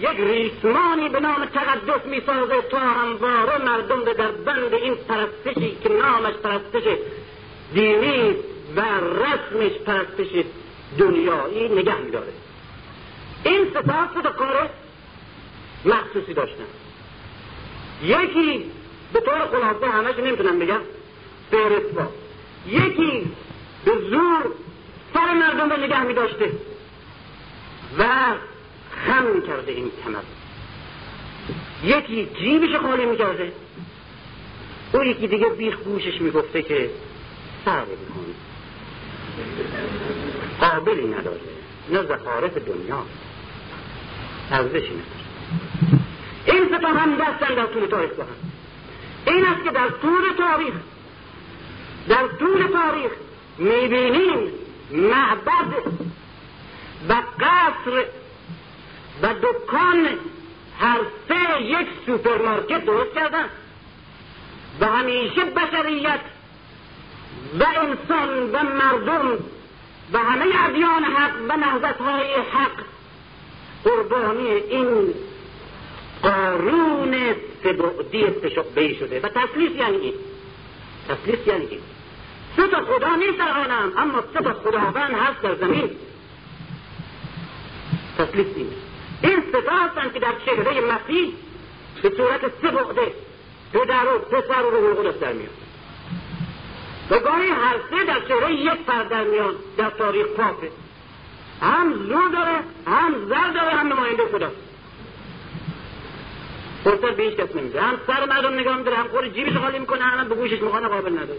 یک ریسمانی به نام تقدس می‌سازه تا همواره مردم به در بند این پرستشی که نامش پرستش دینی و رسمش پرستش دنیایی نگه میداره. این سپاس تا کار مخصوصی داشتن. یکی به طور خلاصه همش نمی‌تونم بگم فهرست یکی به زور سر مردم رو نگه میداشته و خم کرده این کمر. یکی جیبش خالی می‌کرده. او یکی دیگه بیخ گوشش می‌گفته که سر بکن قابلی نداره. نه زخارف دنیا. ارزشی این ستا هم دستن در طول تاریخ با هم. این است که در طول تاریخ در طول تاریخ می‌بینیم معبد و قصر و دکان هر سه یک سوپرمارکت درست کردن. و همیشه بشریت و انسان و مردم و همه ادیان حق و نهضت های حق قربانی این قارون سبعدی سشقبهی شده. و تسلیس یعنی این. تسلیس یعنی این. سه خدا نیست در عالم اما سه تا خداوند هست در زمین. تسلیس اینه این ستا هستن که در چهره مسیح به صورت سه بعده پدر و پسر و روح القدس در میاد. و گاهی هر سه در چهره یک فرد در میان در تاریخ پاپه هم زور داره هم زر داره هم نماینده خدا. فرصت به هیچ کس نمیده. هم سر مردم نگاه میداره هم خور جیبش خالی می‌کنه هم به گوشش می‌خوانه قابل نداره.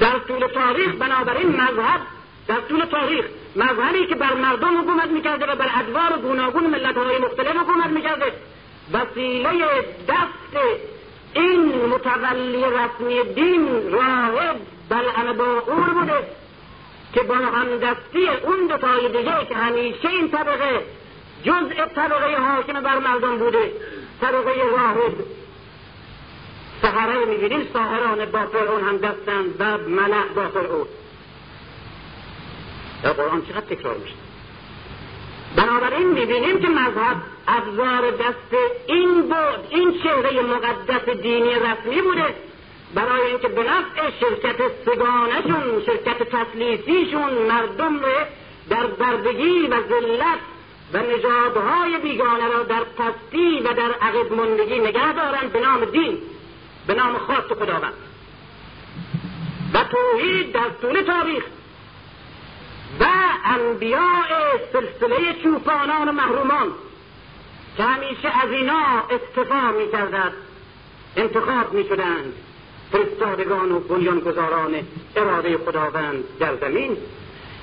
در طول تاریخ بنابراین مذهب در طول تاریخ مذهبی که بر مردم حکومت می‌کرده و بر ادوار گوناگون ملت های مختلف حکومت می‌کرده وسیله دست این متولی رسمی دین راهب بلعنباور بوده. که با همدستی اون دو تای دیگه که همیشه این طبقه جزء طبقه حاکم بر مردم بوده طبقه راهب سهره می‌بینیم ساهران با فرعون هم دستن و ملع با فرعون. در قرآن چقدر تکرار میشه؟ بنابراین می‌بینیم که مذهب ابزار دست این بود این چهره مقدس دینی رسمی بوده. برای اینکه به نفع شرکت سگانشون شرکت تسلیسیشون مردم رو در بردگی و ذلت و نژادهای بیگانه را در پستی و در عقب مندگی نگه دارند به نام دین به نام خاص خداوند. و توحید در طول تاریخ و انبیاء سلسله چوپانان و محرومان که همیشه از اینا استفا می کردند انتخاب می شدند فرستادگان و بنیانگذاران اراده خداوند در زمین.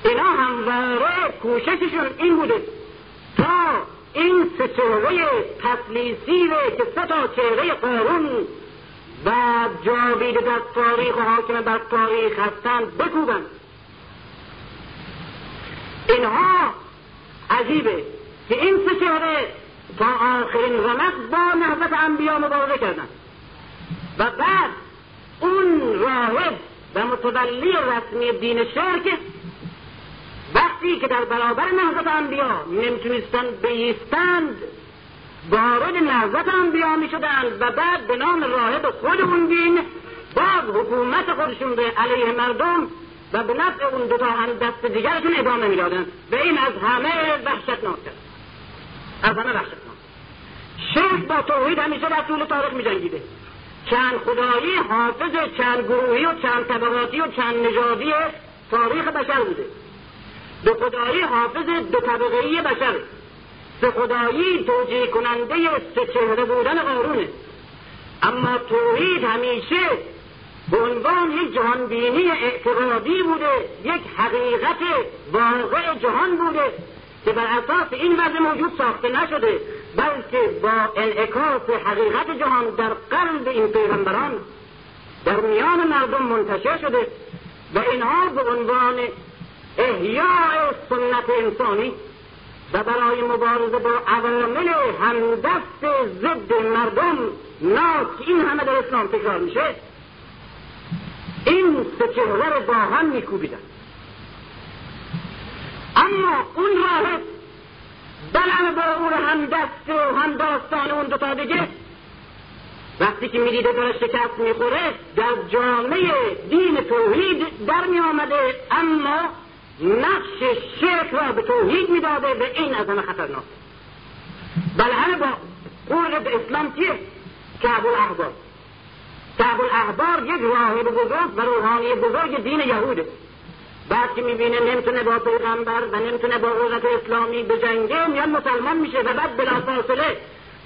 اینا همواره کوشششون این بوده تا این سه چهره تسلیسی که سه تا چهره قارون و جاوید در تاریخ و حاکم بر تاریخ هستند بکوبند. اینها عجیبه که این سه چهره تا آخرین رمق با نهضت انبیا مبارزه کردن. و بعد اون راهب و متولی رسمی دین شرک وقتی که در برابر نهضت انبیا نمی‌تونستن بیستند وارد نهضت انبیا می‌شدند و بعد به نام راهب خود اون دین باز حکومت خودشون به علیه مردم و به نفع اون دوتا هم دست دیگرشون ادامه می‌دادن. و این از همه وحشتناک از همه وحشتناک. شرک با توحید همیشه طول تاریخ میجنگیده. چند خدایی حافظ چند گروهی و چند طبقاتی و چند نژادی تاریخ بشر بوده. دو خدایی حافظ دو طبقهی بشر. سه خدایی توجیه کننده سه چهره بودن قارونه. اما توحید همیشه به عنوان یک جهانبینی اعتقادی بوده یک حقیقت واقع جهان بوده که بر اساس این وضع موجود ساخته نشده. بلکه با انعکاس حقیقت جهان در قلب این پیغمبران در میان مردم منتشر شده و اینها به عنوان احیاء سنت انسانی و برای مبارزه با عوامل همدست ضد مردم ناس این همه در اسلام تکرار میشه این سه چهره رو با هم میکوبیدن. اما اون راهب بلن با اون هم دست و هم داستان اون دوتا دیگه. وقتی که می‌دیده داره شکست می‌خوره در جامعه دین توحید در می آمده اما نقش شرک را به توحید می‌داده به این از همه خطرناک. بله با قول به اسلام چیه؟ کعب الاحبار کعب الاحبار یک راهب بزرگ و روحانی بزرگ دین یهوده. بعد که می‌بینه نمی‌تونه با پیغمبر و نمی‌تونه با قدرت اسلامی به جنگه میاد مسلمان میشه و بعد بلافاصله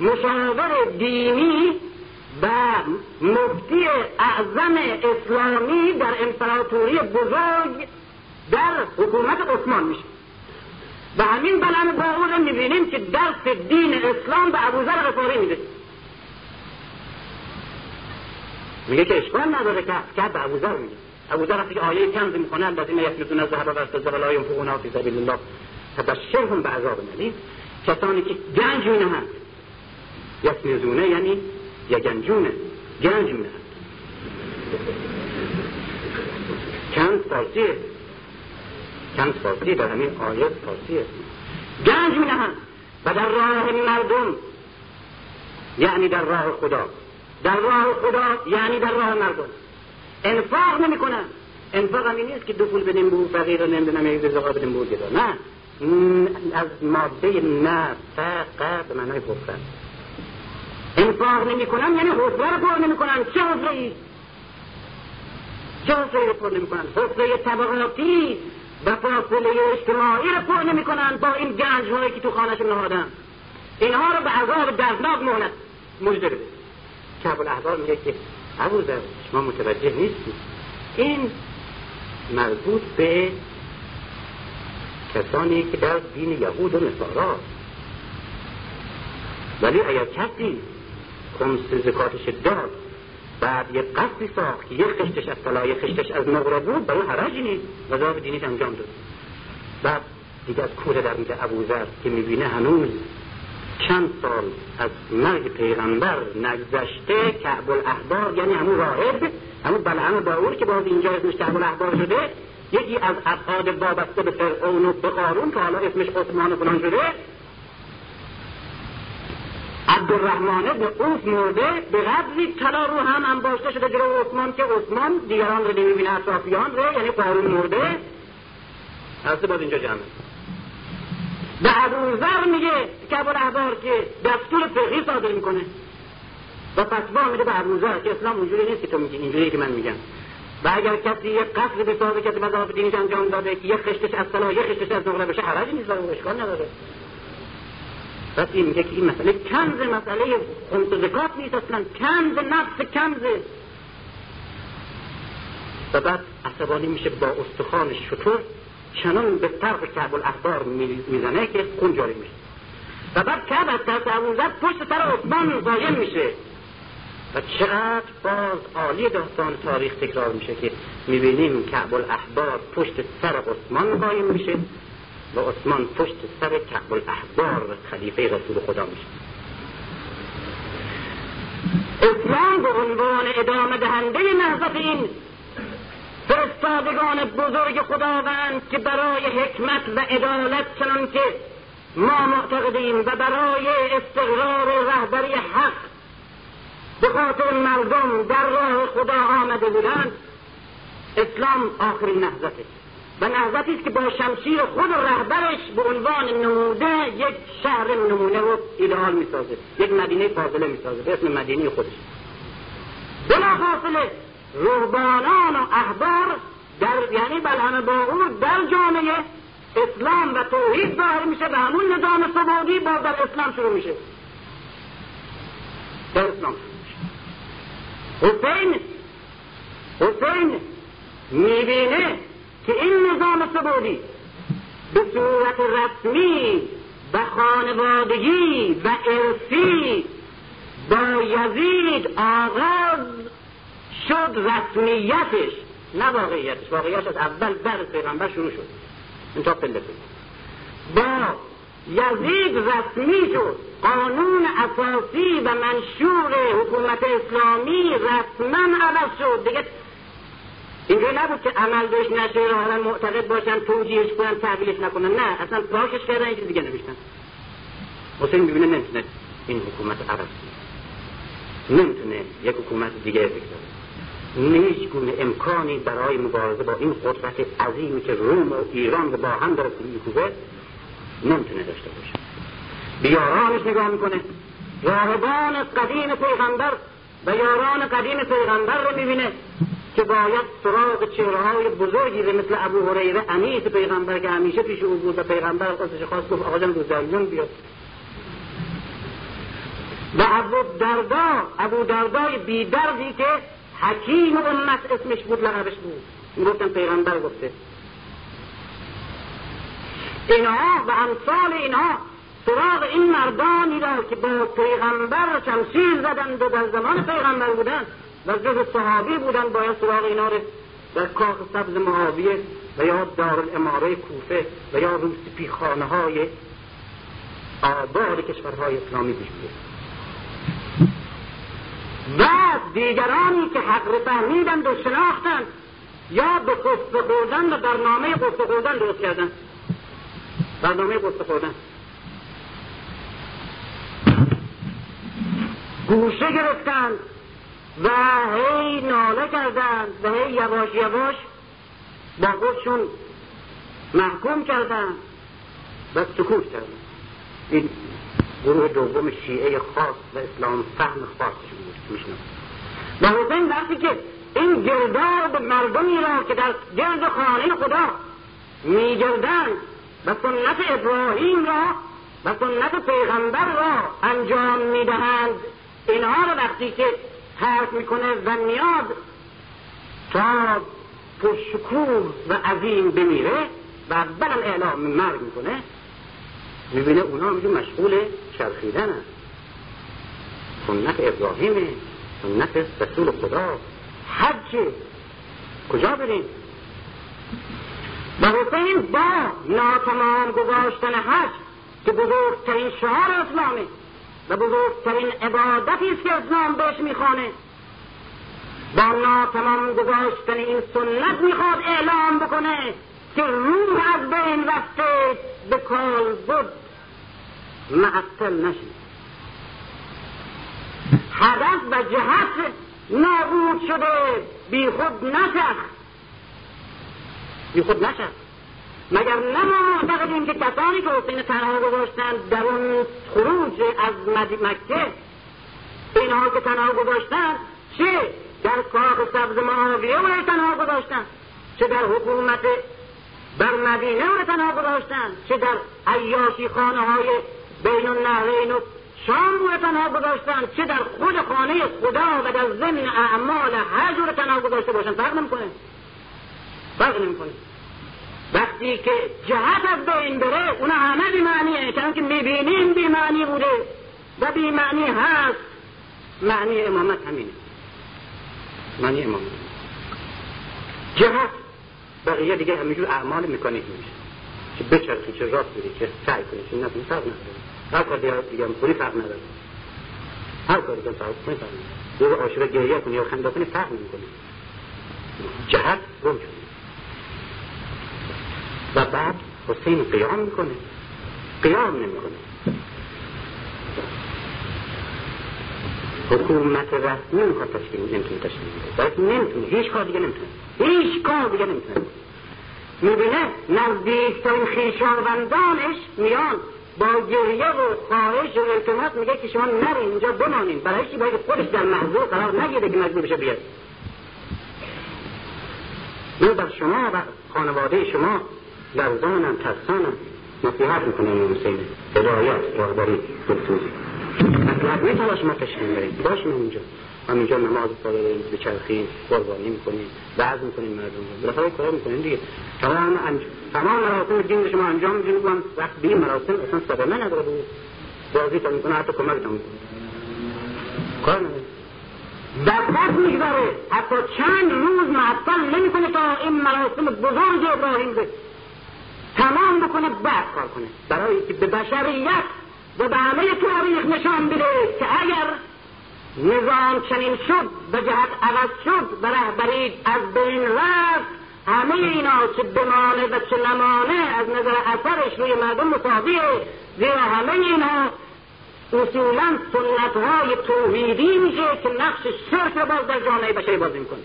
مشاور دینی و مفتی اعظم اسلامی در امپراتوری بزرگ در حکومت عثمان میشه. و همین بلند باور می‌بینیم که درس دین اسلام به ابوذر غفاری میده. میگه که اشکال نداره که کرد به ابوذر میگه. ابوذر وقتی آیه کنز می‌کنه الذین یکنزون الذهب والفضه ولا ينفقونها فی سبیل الله. فبشرهم بعذاب الیم کسانی که گنج مینهند. یکنزونه یعنی یگنجونه گنج مینهند. کنز فارسیه؟ کنز فارسیه در همین آیه فارسیه. گنج مینهند. و در راه مردم. یعنی در راه خدا. در راه خدا یعنی در راه مردم. انفاق نمی‌کنن انفاق همین نیست که دو پول بدیم به فقیر رو نمی‌دونم یک رزقا بدیم به گدا نه از ماده نفقه به معنای حفره انفاق نمی‌کنن یعنی حفره رو پر نمی‌کنن چه حفره ای چه حفره رو پر نمی‌کنن حفره طبقاتی و فاصله اجتماعی رو پر نمی‌کنن با این گنج هایی که تو خانهشون نهادن اینها رو به عذاب دردناک مهلت مجده بده کعب الاحبار میگه که ابو شما متوجه نیستید این مربوط به کسانی که در دین یهود و نصارا. ولی اگر کسی خمس زکاتش داد بعد یه قصدی ساخت که یه خشتش از طلا یه خشتش از نقره بود برای حرجی نیست. وضعف دینیش انجام داد. بعد دیگه از کوره در میده ابوذر که می‌بینه هنوز چند سال از مرگ پیغمبر نگذشته کعب الاحبار یعنی همون راهب همون بلعم باور که باز اینجا اسمش کعب الاحبار شده یکی از ابعاد وابسته به فرعون و به قارون که حالا اسمش عثمان فلان شده عبدالرحمن ابن اوف مرده به قدری طلا رو هم انباشته شده جلو عثمان که عثمان دیگران رو نمی‌بینه اطرافیان رو یعنی قارون مرده. هسته باز اینجا جمعه. به ابوذر میگه که احبار که دستور فقهی صادر می‌کنه. و فتوا میده به ابوذر که اسلام اونجوری نیست که تو میگی اینجوری که من میگم. و اگر کسی یک قصد به صاحب کسی مذاهب دینیش انجام داده که یک خشتش از صلاح یک خشتش از نقره بشه حرج نیست و اشکال نداره. پس این میگه که این مسئله کنز مسئله خمس زکات نیست اصلا کنز نفس کنز. و بعد عصبانی میشه با استخوانش شطور. چنان به طرف کعب الاخبار می‌زنه که خون جاری میشه. و بعد کعب از طرف ابوذر پشت سر عثمان قایم میشه. و چقدر باز عالی داستان تاریخ تکرار میشه که می‌بینیم کعب الاحبار پشت سر عثمان قایم میشه و عثمان پشت سر کعب الاحبار خلیفه رسول خدا میشه. اسلام به عنوان ادامه دهنده نهضت این فرستادگان بزرگ خداوند که برای حکمت و عدالت چنان که ما معتقدیم و برای استقرار رهبری حق به خاطر مردم در راه خدا آمده بودند اسلام آخرین نهضته. و نهضتی است که با شمشیر خود رهبرش به عنوان نموده یک شهر نمونه رو ایدئال می‌سازه یک مدینه فاضله می‌سازه به اسم مدینه خودش. بلافاصله رهبانان و احبار در یعنی بلهم با اون در جامعه اسلام و توحید ظاهر میشه به همون نظام سبادی با در اسلام شروع میشه. در اسلام حسین حسین می‌بینه که این نظام سبودی به صورت رسمی و خانوادگی و ارسی با یزید آغاز شد رسمیتش نه واقعیتش. واقعیتش از اول در پیغمبر شروع شد. این تا پله با یزید رسمی شد. قانون اساسی و منشور حکومت اسلامی رسما عوض شد. دیگه اینجوری نبود که عمل داشت نشه را معتقد باشن توجیهش کنن تحویلش نکنن. نه اصلا پاکش کردن این دیگه نوشتن. حسین می‌بینه نمی‌تونه این حکومت عوض نمی‌تونه یک حکومت دیگه بگذاره. هیچ گونه امکانی برای مبارزه با این قدرت عظیمی که روم و ایران با هم داره میکوبه نمی‌تونه داشته باشه. به یارانش نگاه می‌کنه. راهبان قدیم پیغمبر و یاران قدیم پیغمبر رو می‌بینه که باید سراغ چهرهای بزرگی به مثل ابو هریره انیس پیغمبر که همیشه پیش او بود و پیغمبر خواستش خواست گفت آقا جان بیاد و ابو دردا ابو دردای بیدردی که حکیم امت اسمش بود لقبش بود. گفتن پیغمبر گفته. اینها و امثال اینها سراغ این مردانی را که با پیغمبر شمشیر زدند و در زمان پیغمبر بودند و جز صحابی بودند باید سراغ اینا رو در کاخ سبز معاویه و یا دارالاماره کوفه و یا روسپی خانه های آباد کشورهای اسلامی پیش و دیگرانی که حق فهمیدند و شناختند یا به قصه خوردن و برنامه قصه خوردن درست کردن. برنامه قصه خوردن. گوشه گرفتند و هی ناله کردند و هی یواش یواش با خودشون محکوم کردند و سکوت کردند این گروه دوم شیعه خاص و اسلام فهم خاصشون. میشنم و وقتی که این گرداب مردمی را که در گرد خانه خدا میگردند و سنت ابراهیم را و سنت پیغمبر را انجام می‌دهند اینها را وقتی که ترک می‌کنه و میاد تا پرشکوه و عظیم بمیره و اولم اعلام مرگ می‌کنه می‌بینه اونا میگه مشغول چرخیدن هست سنت ابراهیمه سنت رسول خدا. حج کجا بریم؟ و حسین با ناتمام گذاشتن حج که بزرگترین شعار اسلامه و بزرگترین عبادتی است که اسلام بهش می‌خوانه. با ناتمام گذاشتن این سنت می‌خواد اعلام بکنه که روح از بین رفته به کال بود. معطل نشید. هدف و جهت نابود شده. بی خود نشد. بی خود نشد. مگر نه ما معتقدیم که کسانی که حسین تنها گذاشتند در اون خروج از مکه اینها که تنها گذاشتند چه در کاخ سبز معاویه و تنها گذاشتند چه در حکومت بر مدینه و تنها گذاشتند چه در عیاشی خانه های بین النهرین و شام رو تنها گذاشتن چه در خود خانه خدا و در ضمن اعمال حج رو تنها گذاشته باشن فرق نمی‌کنه. فرق نمی‌کنه. وقتی که جهت از بین بره اونا همه بیمعنیه. چون که می‌بینیم بیمعنی بوده و بیمعنی هست. معنی امامت همینه. معنی امامت. جهت بقیه دیگه همینجور اعمال می‌کنه. میشه که بچرخی چه راست بری چه سعی کنی چه نکنی فرق نداره. هر کار دیگه هم کنی فرق نداره. هر کاری که فرق کنی فرق نداره. عاشق گریه کنی یا خنده کنی فرق نمی‌کنه. جهت گم شد و بعد حسین قیام می‌کنه. قیام نمی‌کنه. حکومت رسمی می‌خواد تشکیل نمی‌تونه تشکیل بده. نمی‌تونه. هیچ کار دیگه نمی‌تونه. هیچ کار دیگه نمی‌تونه. می‌بینه نزدیکترین خیشاوندانش میان. با گریه و خواهش و التماس میگه که شما نرین اینجا بمانین برای چی باید خودش در محضور قرار نگیره که مجبور بشه بیاد. من بر شما و خانواده شما لرزانم ترسانم. نصیحت می‌کنم این حسین. هدایت راهبری دلسوزی مطلب میتواش ما تشکیل بریم باش من اونجا هم اینجا نماز صادر داریم بچرخیم قربانی می‌کنیم بعض می‌کنیم مردم رو. بالاخره کار می‌کنیم دیگه. تمام انج... تمام مراسم دین شما انجام میدین. وقت وقت به مراسم اصلا صدمه نداره بود. بازی تا می‌کنه حتی کمک تا می‌کنه کار نداره. دقت می‌گذاره. حتی چند روز معطل نمی‌کنه تا این مراسم بزرگ ابراهیم به تمام بکنه بعد کار کنه. برای که به بشریت و به همه تاریخ نشان بده که اگر نظام چنین شد به جهت عوض شد و رهبری از بین رفت. همه اینا چه بمانه و چه نمانه از نظر اثرش روی مردم مساویه زیرا همه اینا اصولا سنت های توحیدی میشه که نقش شرک رو باز در جامعه بشری بازی می‌کنه.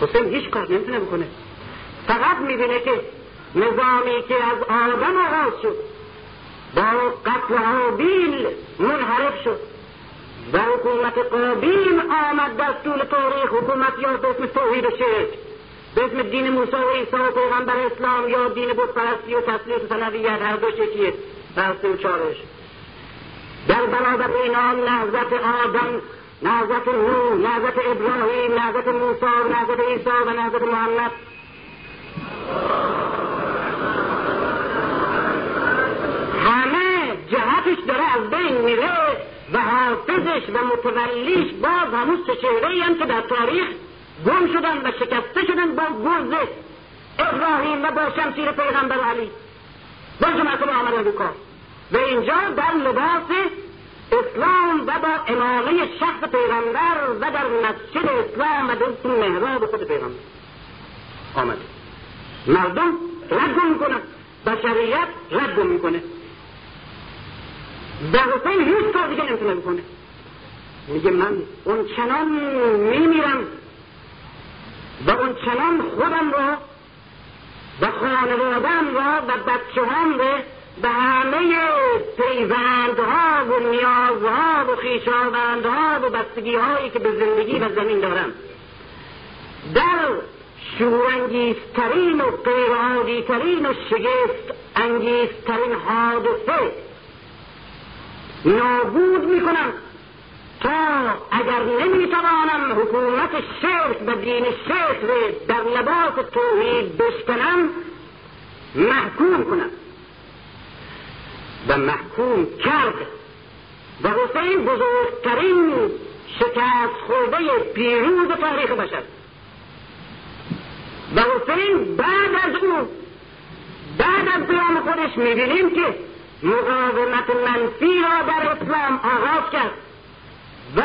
حسین هیچ کار نمی‌تونه بکنه. فقط می‌بینه که نظامی که از آدم آغاز شد با قتل حابیل منحرف شد. و حکومت قابیم آمد در طول تاریخ حکومت یا به اسم توحید و شرک. به اسم دین موسی و عیسی و پیغمبر اسلام یا دین بتپرستی و تسلیت و سنویت هر دو شکیه رسته و چارش در برابر اینا نهزت آدم نهزت نو نهزت ابراهیم نهزت موسی و نهزت عیسی و نهزت محمد. همه جهتش داره از بین میره. حافظش و متولیش باز همون سه چهره هم که در تاریخ گم شدن و شکسته شدن با گرز ابراهیم و با شمشیر پیغمبر علی. با جماعت آمدن رو کار و اینجا در لباس اسلام و با امامه شخص پیغمبر و در مسجد اسلام و در محراب خود پیغمبر. آمده مردم رد می‌کنن. بشریت رد می‌کنه. و حسین هیچ کار دیگه نمی‌تونه بکنه. میگه من اون چنان میمیرم و اون چنان خودم را و خانوادم را و بچه هم را به همه پیوندها و نیازها و خیشاوندها و بستگیهایی که به زندگی و زمین دارم. در شورانگیزترین و غیرعادیترین و شگفت انگیزترین حادثه نابود می‌کنم تا اگر نمی‌توانم حکومت شرک و دین شرک در لباس توحید بشکنم محکوم کنم. و محکوم کرد. و حسین بزرگترین شکست خورده پیروز تاریخ بشر. و حسین بعد از او بعد از قیام خودش می‌بینیم که مقاومت منفی را در اسلام آغاز کرد و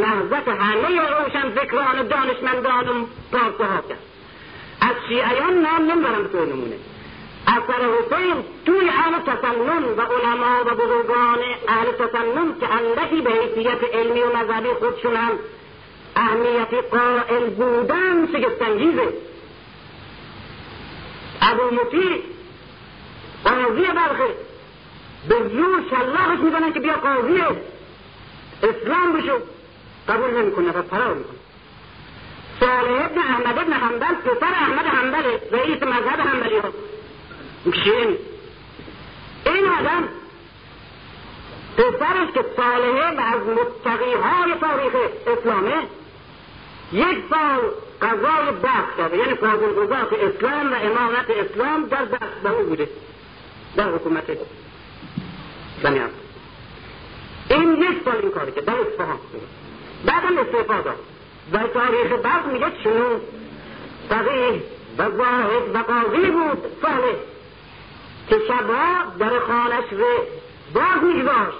نهضت همه روشن فکران دانشمندان و پارسه کرد. از شیعیان نام نمی‌برم تو نمونه. اثر حسین توی اهل تسنن و علما و بزرگان اهل تسنن که اندکی به حیثیت علمی و مذهبی خودشون هم اهمیت قائل بودن شگفتانگیزه. ابو مطیع قاضی بلخه به زور شلاقش می‌کنن که بیا قاضی. اسلام بشو. قبول نمی‌کنه و فرار می‌کنه. صالح ابن احمد ابن حنبل پسر احمد حنبله رئیس مذهب حنبلی ها. شیعه این آدم پسرش که صالحه و از متقی های تاریخ اسلامه یک سال قضای بخت کرده. یعنی قضات اسلام و امامت اسلام در دست به او بوده. در حکومت بنی این یک سال این کاری که در اصفهان. بعدم استعفا داد. و تاریخ بعد میگه چنون فقیه و واحد و قاضی بود. صالح. که شبها در خانش رو باز میگذاشت.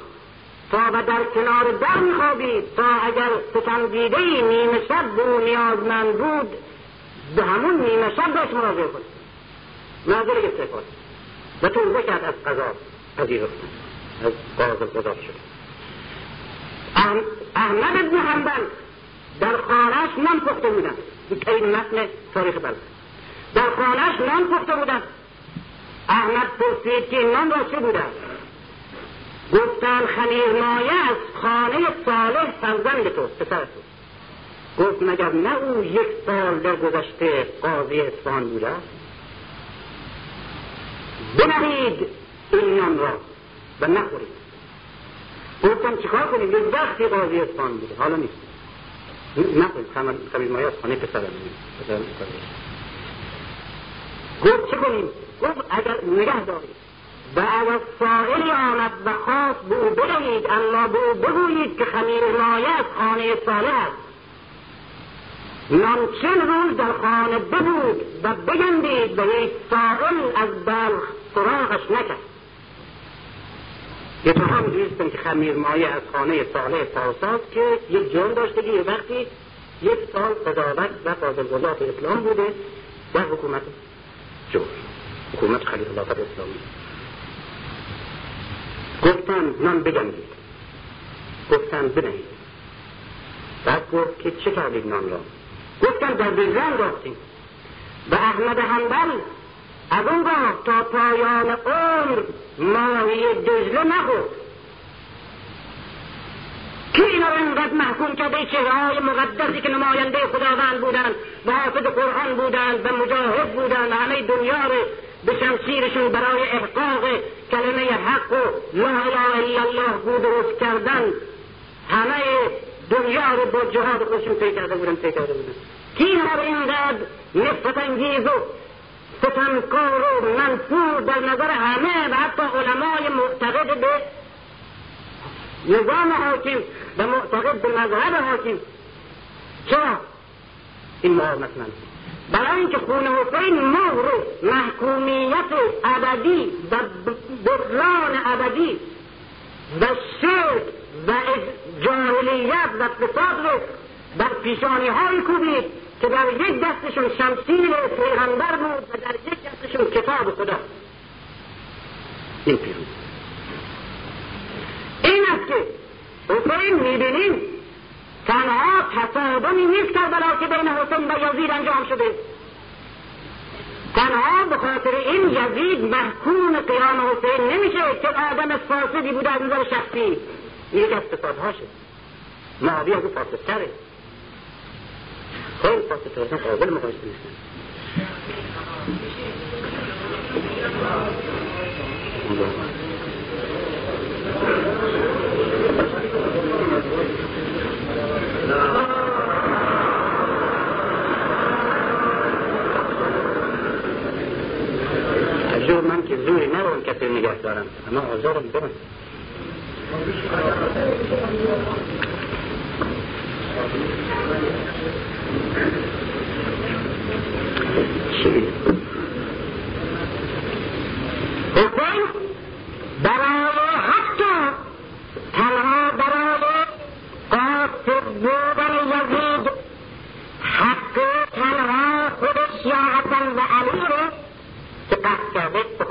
تا و در کنار در میخوابید. تا اگر ستمدیده نیمه شب به او نیازمند بود به همون نیمه شب بهش مراجعه کنه ناظر استعفا و توبه کرد از قضا پذیرفتن از قاضی قضا شد. احمد ابن حنبل در خانهش نان پخته بودن این متن تاریخ بلد. در خانهش نان پخته بودن احمد پرسید که نان را چه بودن گفتن خمیر مایه از خانه صالح فرزند تو پسر تو. گفت مگر نه او یک سال در گذشته قاضی اصفهان بوده؟ بنهید این نان را و نخورید. گفتم چیکار کنیم؟ یه وقتی قاضی اصفهان بوده. حالا نیست. نخورید. خمیر مایه از خانه پسر گفت چه کنیم؟ گفت اگر نگه دارید. و اگر سائلی آمد و خواست به او بدهید اما به او بگویید که خمیر مایه از خانه صالح است. چند روز در خانه ببود و بگندید و یک سائل از بلخ سراغش نکرد. یه هم دوستم که خمیر مایه از خانه صالح پاساز که یک جرم داشته که یه وقتی یک سال قضاوت و فاضلگذات اسلام بوده در حکومت جور حکومت خلیل الله اسلامی. گفتن نان بجنگید گفتن بنهید. بعد گفت که چه کردید نان را؟ گفتن در بزن راختیم و احمد حنبل از اون تا پایان عمر ماهی دجله نخورد. کی اینا رو اینقدر محکوم کرده؟ چهره های مقدسی که نماینده خداوند بودند و حافظ قرآن بودند و مجاهد بودند و همه دنیا رو به شمشیرشون برای احقاق کلمه حق و لا اله الا الله بود درست کردن. همه دنیا رو با جهاد خودشون پی کرده بودن پی کرده بودن. کی هر اینقدر نفت انگیز و ستمکار و منفور در نظر همه و حتی علمای معتقد به نظام حاکم و معتقد به مذهب حاکم. چرا؟ این مقاومت من. برای اینکه خون حسین مهر محکومیت ابدی و بحران ابدی و شرک و جاهلیت و فساد رو در پیشانی های کوبید که در یک دستشون شمسیل پیغمبر بود و در یک دستشون کتاب خدا. این پیروز. این است که حسین می‌بینیم تنها تصادمی نیست کربلا که بین حسین و یزید انجام شده. تنها به خاطر این یزید محکوم قیام حسین نمیشه که آدم فاسدی بوده از نظر شخصی. إيه ما هاشم؟ ما هو بيها دفعه تتسرق خلاص تتسرق ولا ما تعرفش تنسى جور من که زوری نرون کسی نگه دارم. اما آزارم برم.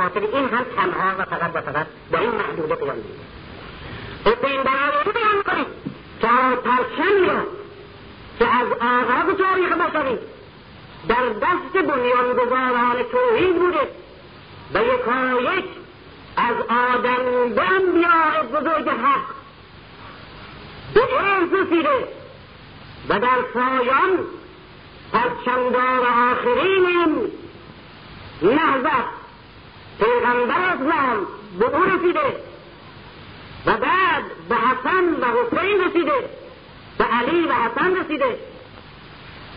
خاطر این هم تنها و فقط و فقط با این محدوده قیام میده برای این بیان کنید که پرچمی را که از آغاز تاریخ بشری در دست بنیانگذاران توحید بوده. و یکایک از آدم به انبیاء بزرگ حق. به ارز رسیده و در پایان پرچمدار آخرین نهضت. پیغمبر اسلام به او رسیده. و بعد به حسن و حسین رسیده. به علی و حسن رسیده.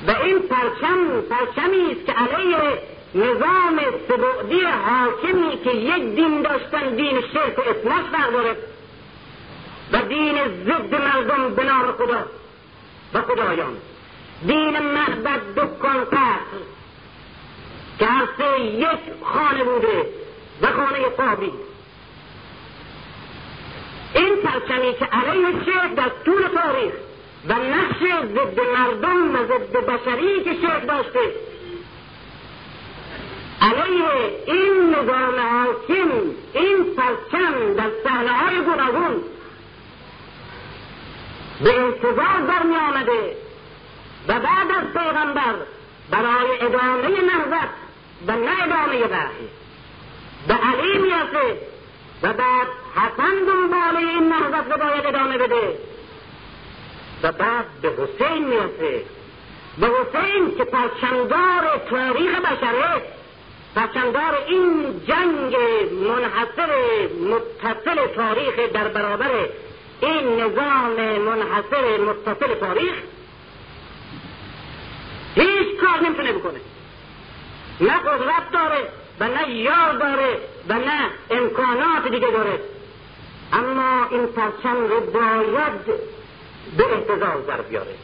و این پرچم پرچمی است که علیه نظام سبعدی حاکمی که یک دین داشتن دین شرک و اصلاح برداره. و دین ضد مردم به نام خدا. و خدایان. دین معبد دکان قصر که هر یک خانه بوده و خانه قابی. این پرچمی که علیه شرک در طول تاریخ و نقش ضد مردم و ضد بشری که شرک داشته. علیه این نظام حاکم این پرچم در صحنه های گوناگون. به انتظار برمی آمده و بعد از پیغمبر برای ادامه نهضت و نه ادامه وحی. به علی می‌رسه و بعد حسن دنبال این نهضت رو باید ادامه بده. و بعد به حسین می‌رسه. به حسین که پرچمدار تاریخ بشره پرچمدار این جنگ منحصر متصل تاریخ در برابر این نظام منحصر متصل تاریخ هیچ کار نمی‌تونه بکنه. نه قدرت داره و نه یار داره و نه امکانات دیگه داره. اما این پرچم رو باید به احتضار در بیاره.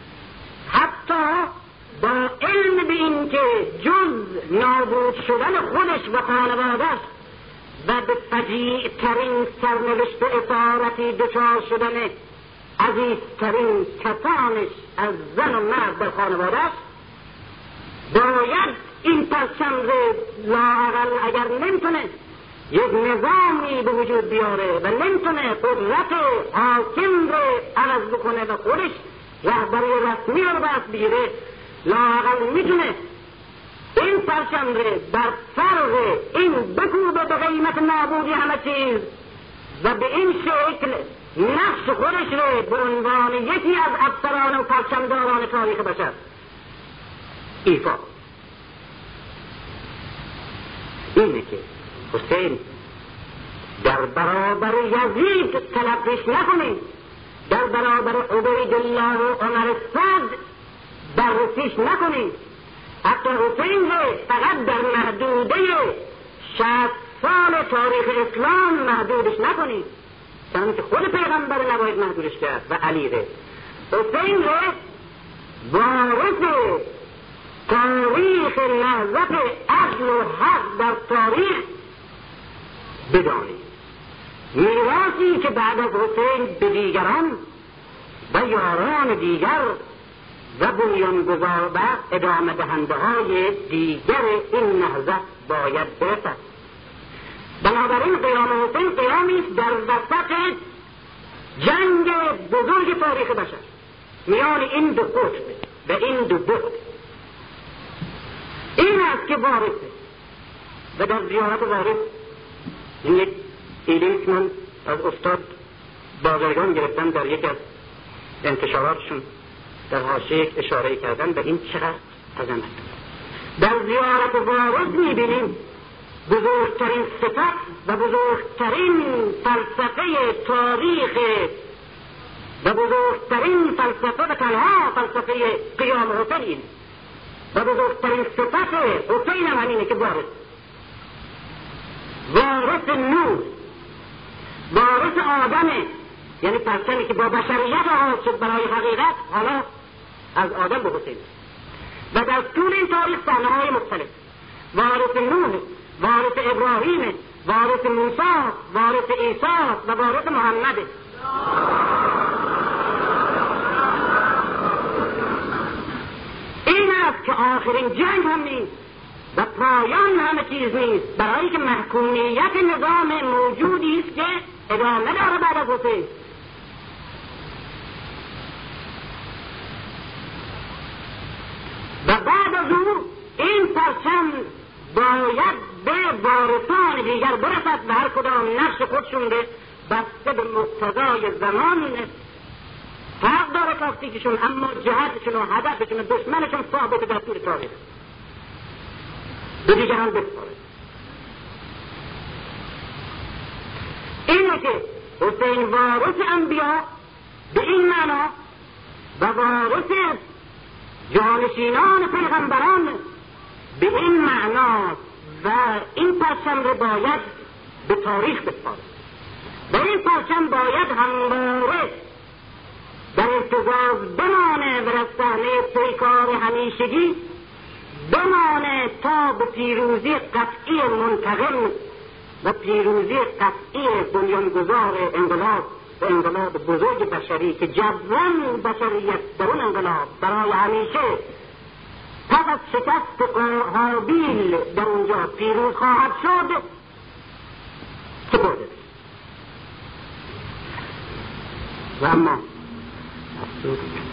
حتی با علم به این که جز نابود شدن خودش و خانوادش و به فجیع ترین سرنوشت اطارتی دچار شدن عزیزترین کسانش از زن و مرد در خانوادش باید این پرچم رو لااقل اگر نمی‌تونه یک نظامی به وجود بیاره و نمی‌تونه قدرت حاکم رو عوض بکنه و خودش رهبری رسمی رو دست بگیره لااقل می‌تونه این پرچم رو بر فرق این بکوبه به قیمت نابودی همه چیز و به این شکل نقش خودش رو به عنوان یکی از افسران و پرچمداران تاریخ بشر ایفا اینه که حسین در برابر یزید تلقیش نکنید در برابر عبید الله و عمر صد بررسیش نکنید حتی حسین رو فقط در محدوده شست سال تاریخ اسلام محدودش نکنید هستند که خود پیغمبر نباید محدودش کرد و علی ره حسین ره وارث تاریخ نهضت عدل و حق در تاریخ بدانید. میراثی که بعد از حسین به دیگران و یاران دیگر و بنیانگذار و ادامه دهنده های دیگر این نهضت باید برسد. بنابراین قیام حسین قیامی در وسط جنگ بزرگ تاریخ بشر. میان این دو قطب و این دو بود که وارثه. و در زیارت وارث این یک ایده من از استاد بازرگان گرفتم در یک از انتشاراتشون. در حاشیه یک اشاره کردن به این چقدر عظمت. در زیارت وارث می‌بینیم بزرگترین صفت و بزرگترین فلسفه تاریخ و بزرگترین فلسفه و تنها فلسفه قیام حسین. و بزرگترین صفت حسین هم همینه که وارث وارث نور. وارث آدمه یعنی پرچمی که با بشریت آغاز شد برای حقیقت حالا از آدم به حسین. و در طول این تاریخ صحنه های مختلف. وارث نوح وارث ابراهیم وارث موسی وارث عیسی و وارث محمد این است که آخرین جنگ هم نیست و پایان همه چیز نیست. برای که محکومیت نظام موجودی است که ادامه داره بعد از حسین. و بعد از او این پرچم باید به وارثان دیگر برسد و هر کدام نقش خودشون به بسته به مقتضای زمان فرق داره تاکتیکشون اما جهتشون و هدفشون و دشمنشون ثابت در طول تاریخ به دیگران بسپاره. اینه که حسین وارث انبیا به این معنا و وارث جانشینان پیغمبران به این معنا و این پرچم رو باید به تاریخ بسپاره. و این پرچم باید همواره در ارتزاز بمانه و در صحنه پیکار همیشگی بمانه تا به پیروزی قطعی منتقم و پیروزی قطعی بنیانگذار انقلاب و انقلاب بزرگ بشری که جبران بشریت در اون انقلاب برای همیشه پس از شکست حابیل در اونجا پیروز خواهد شد. سپرده و اما Thank you.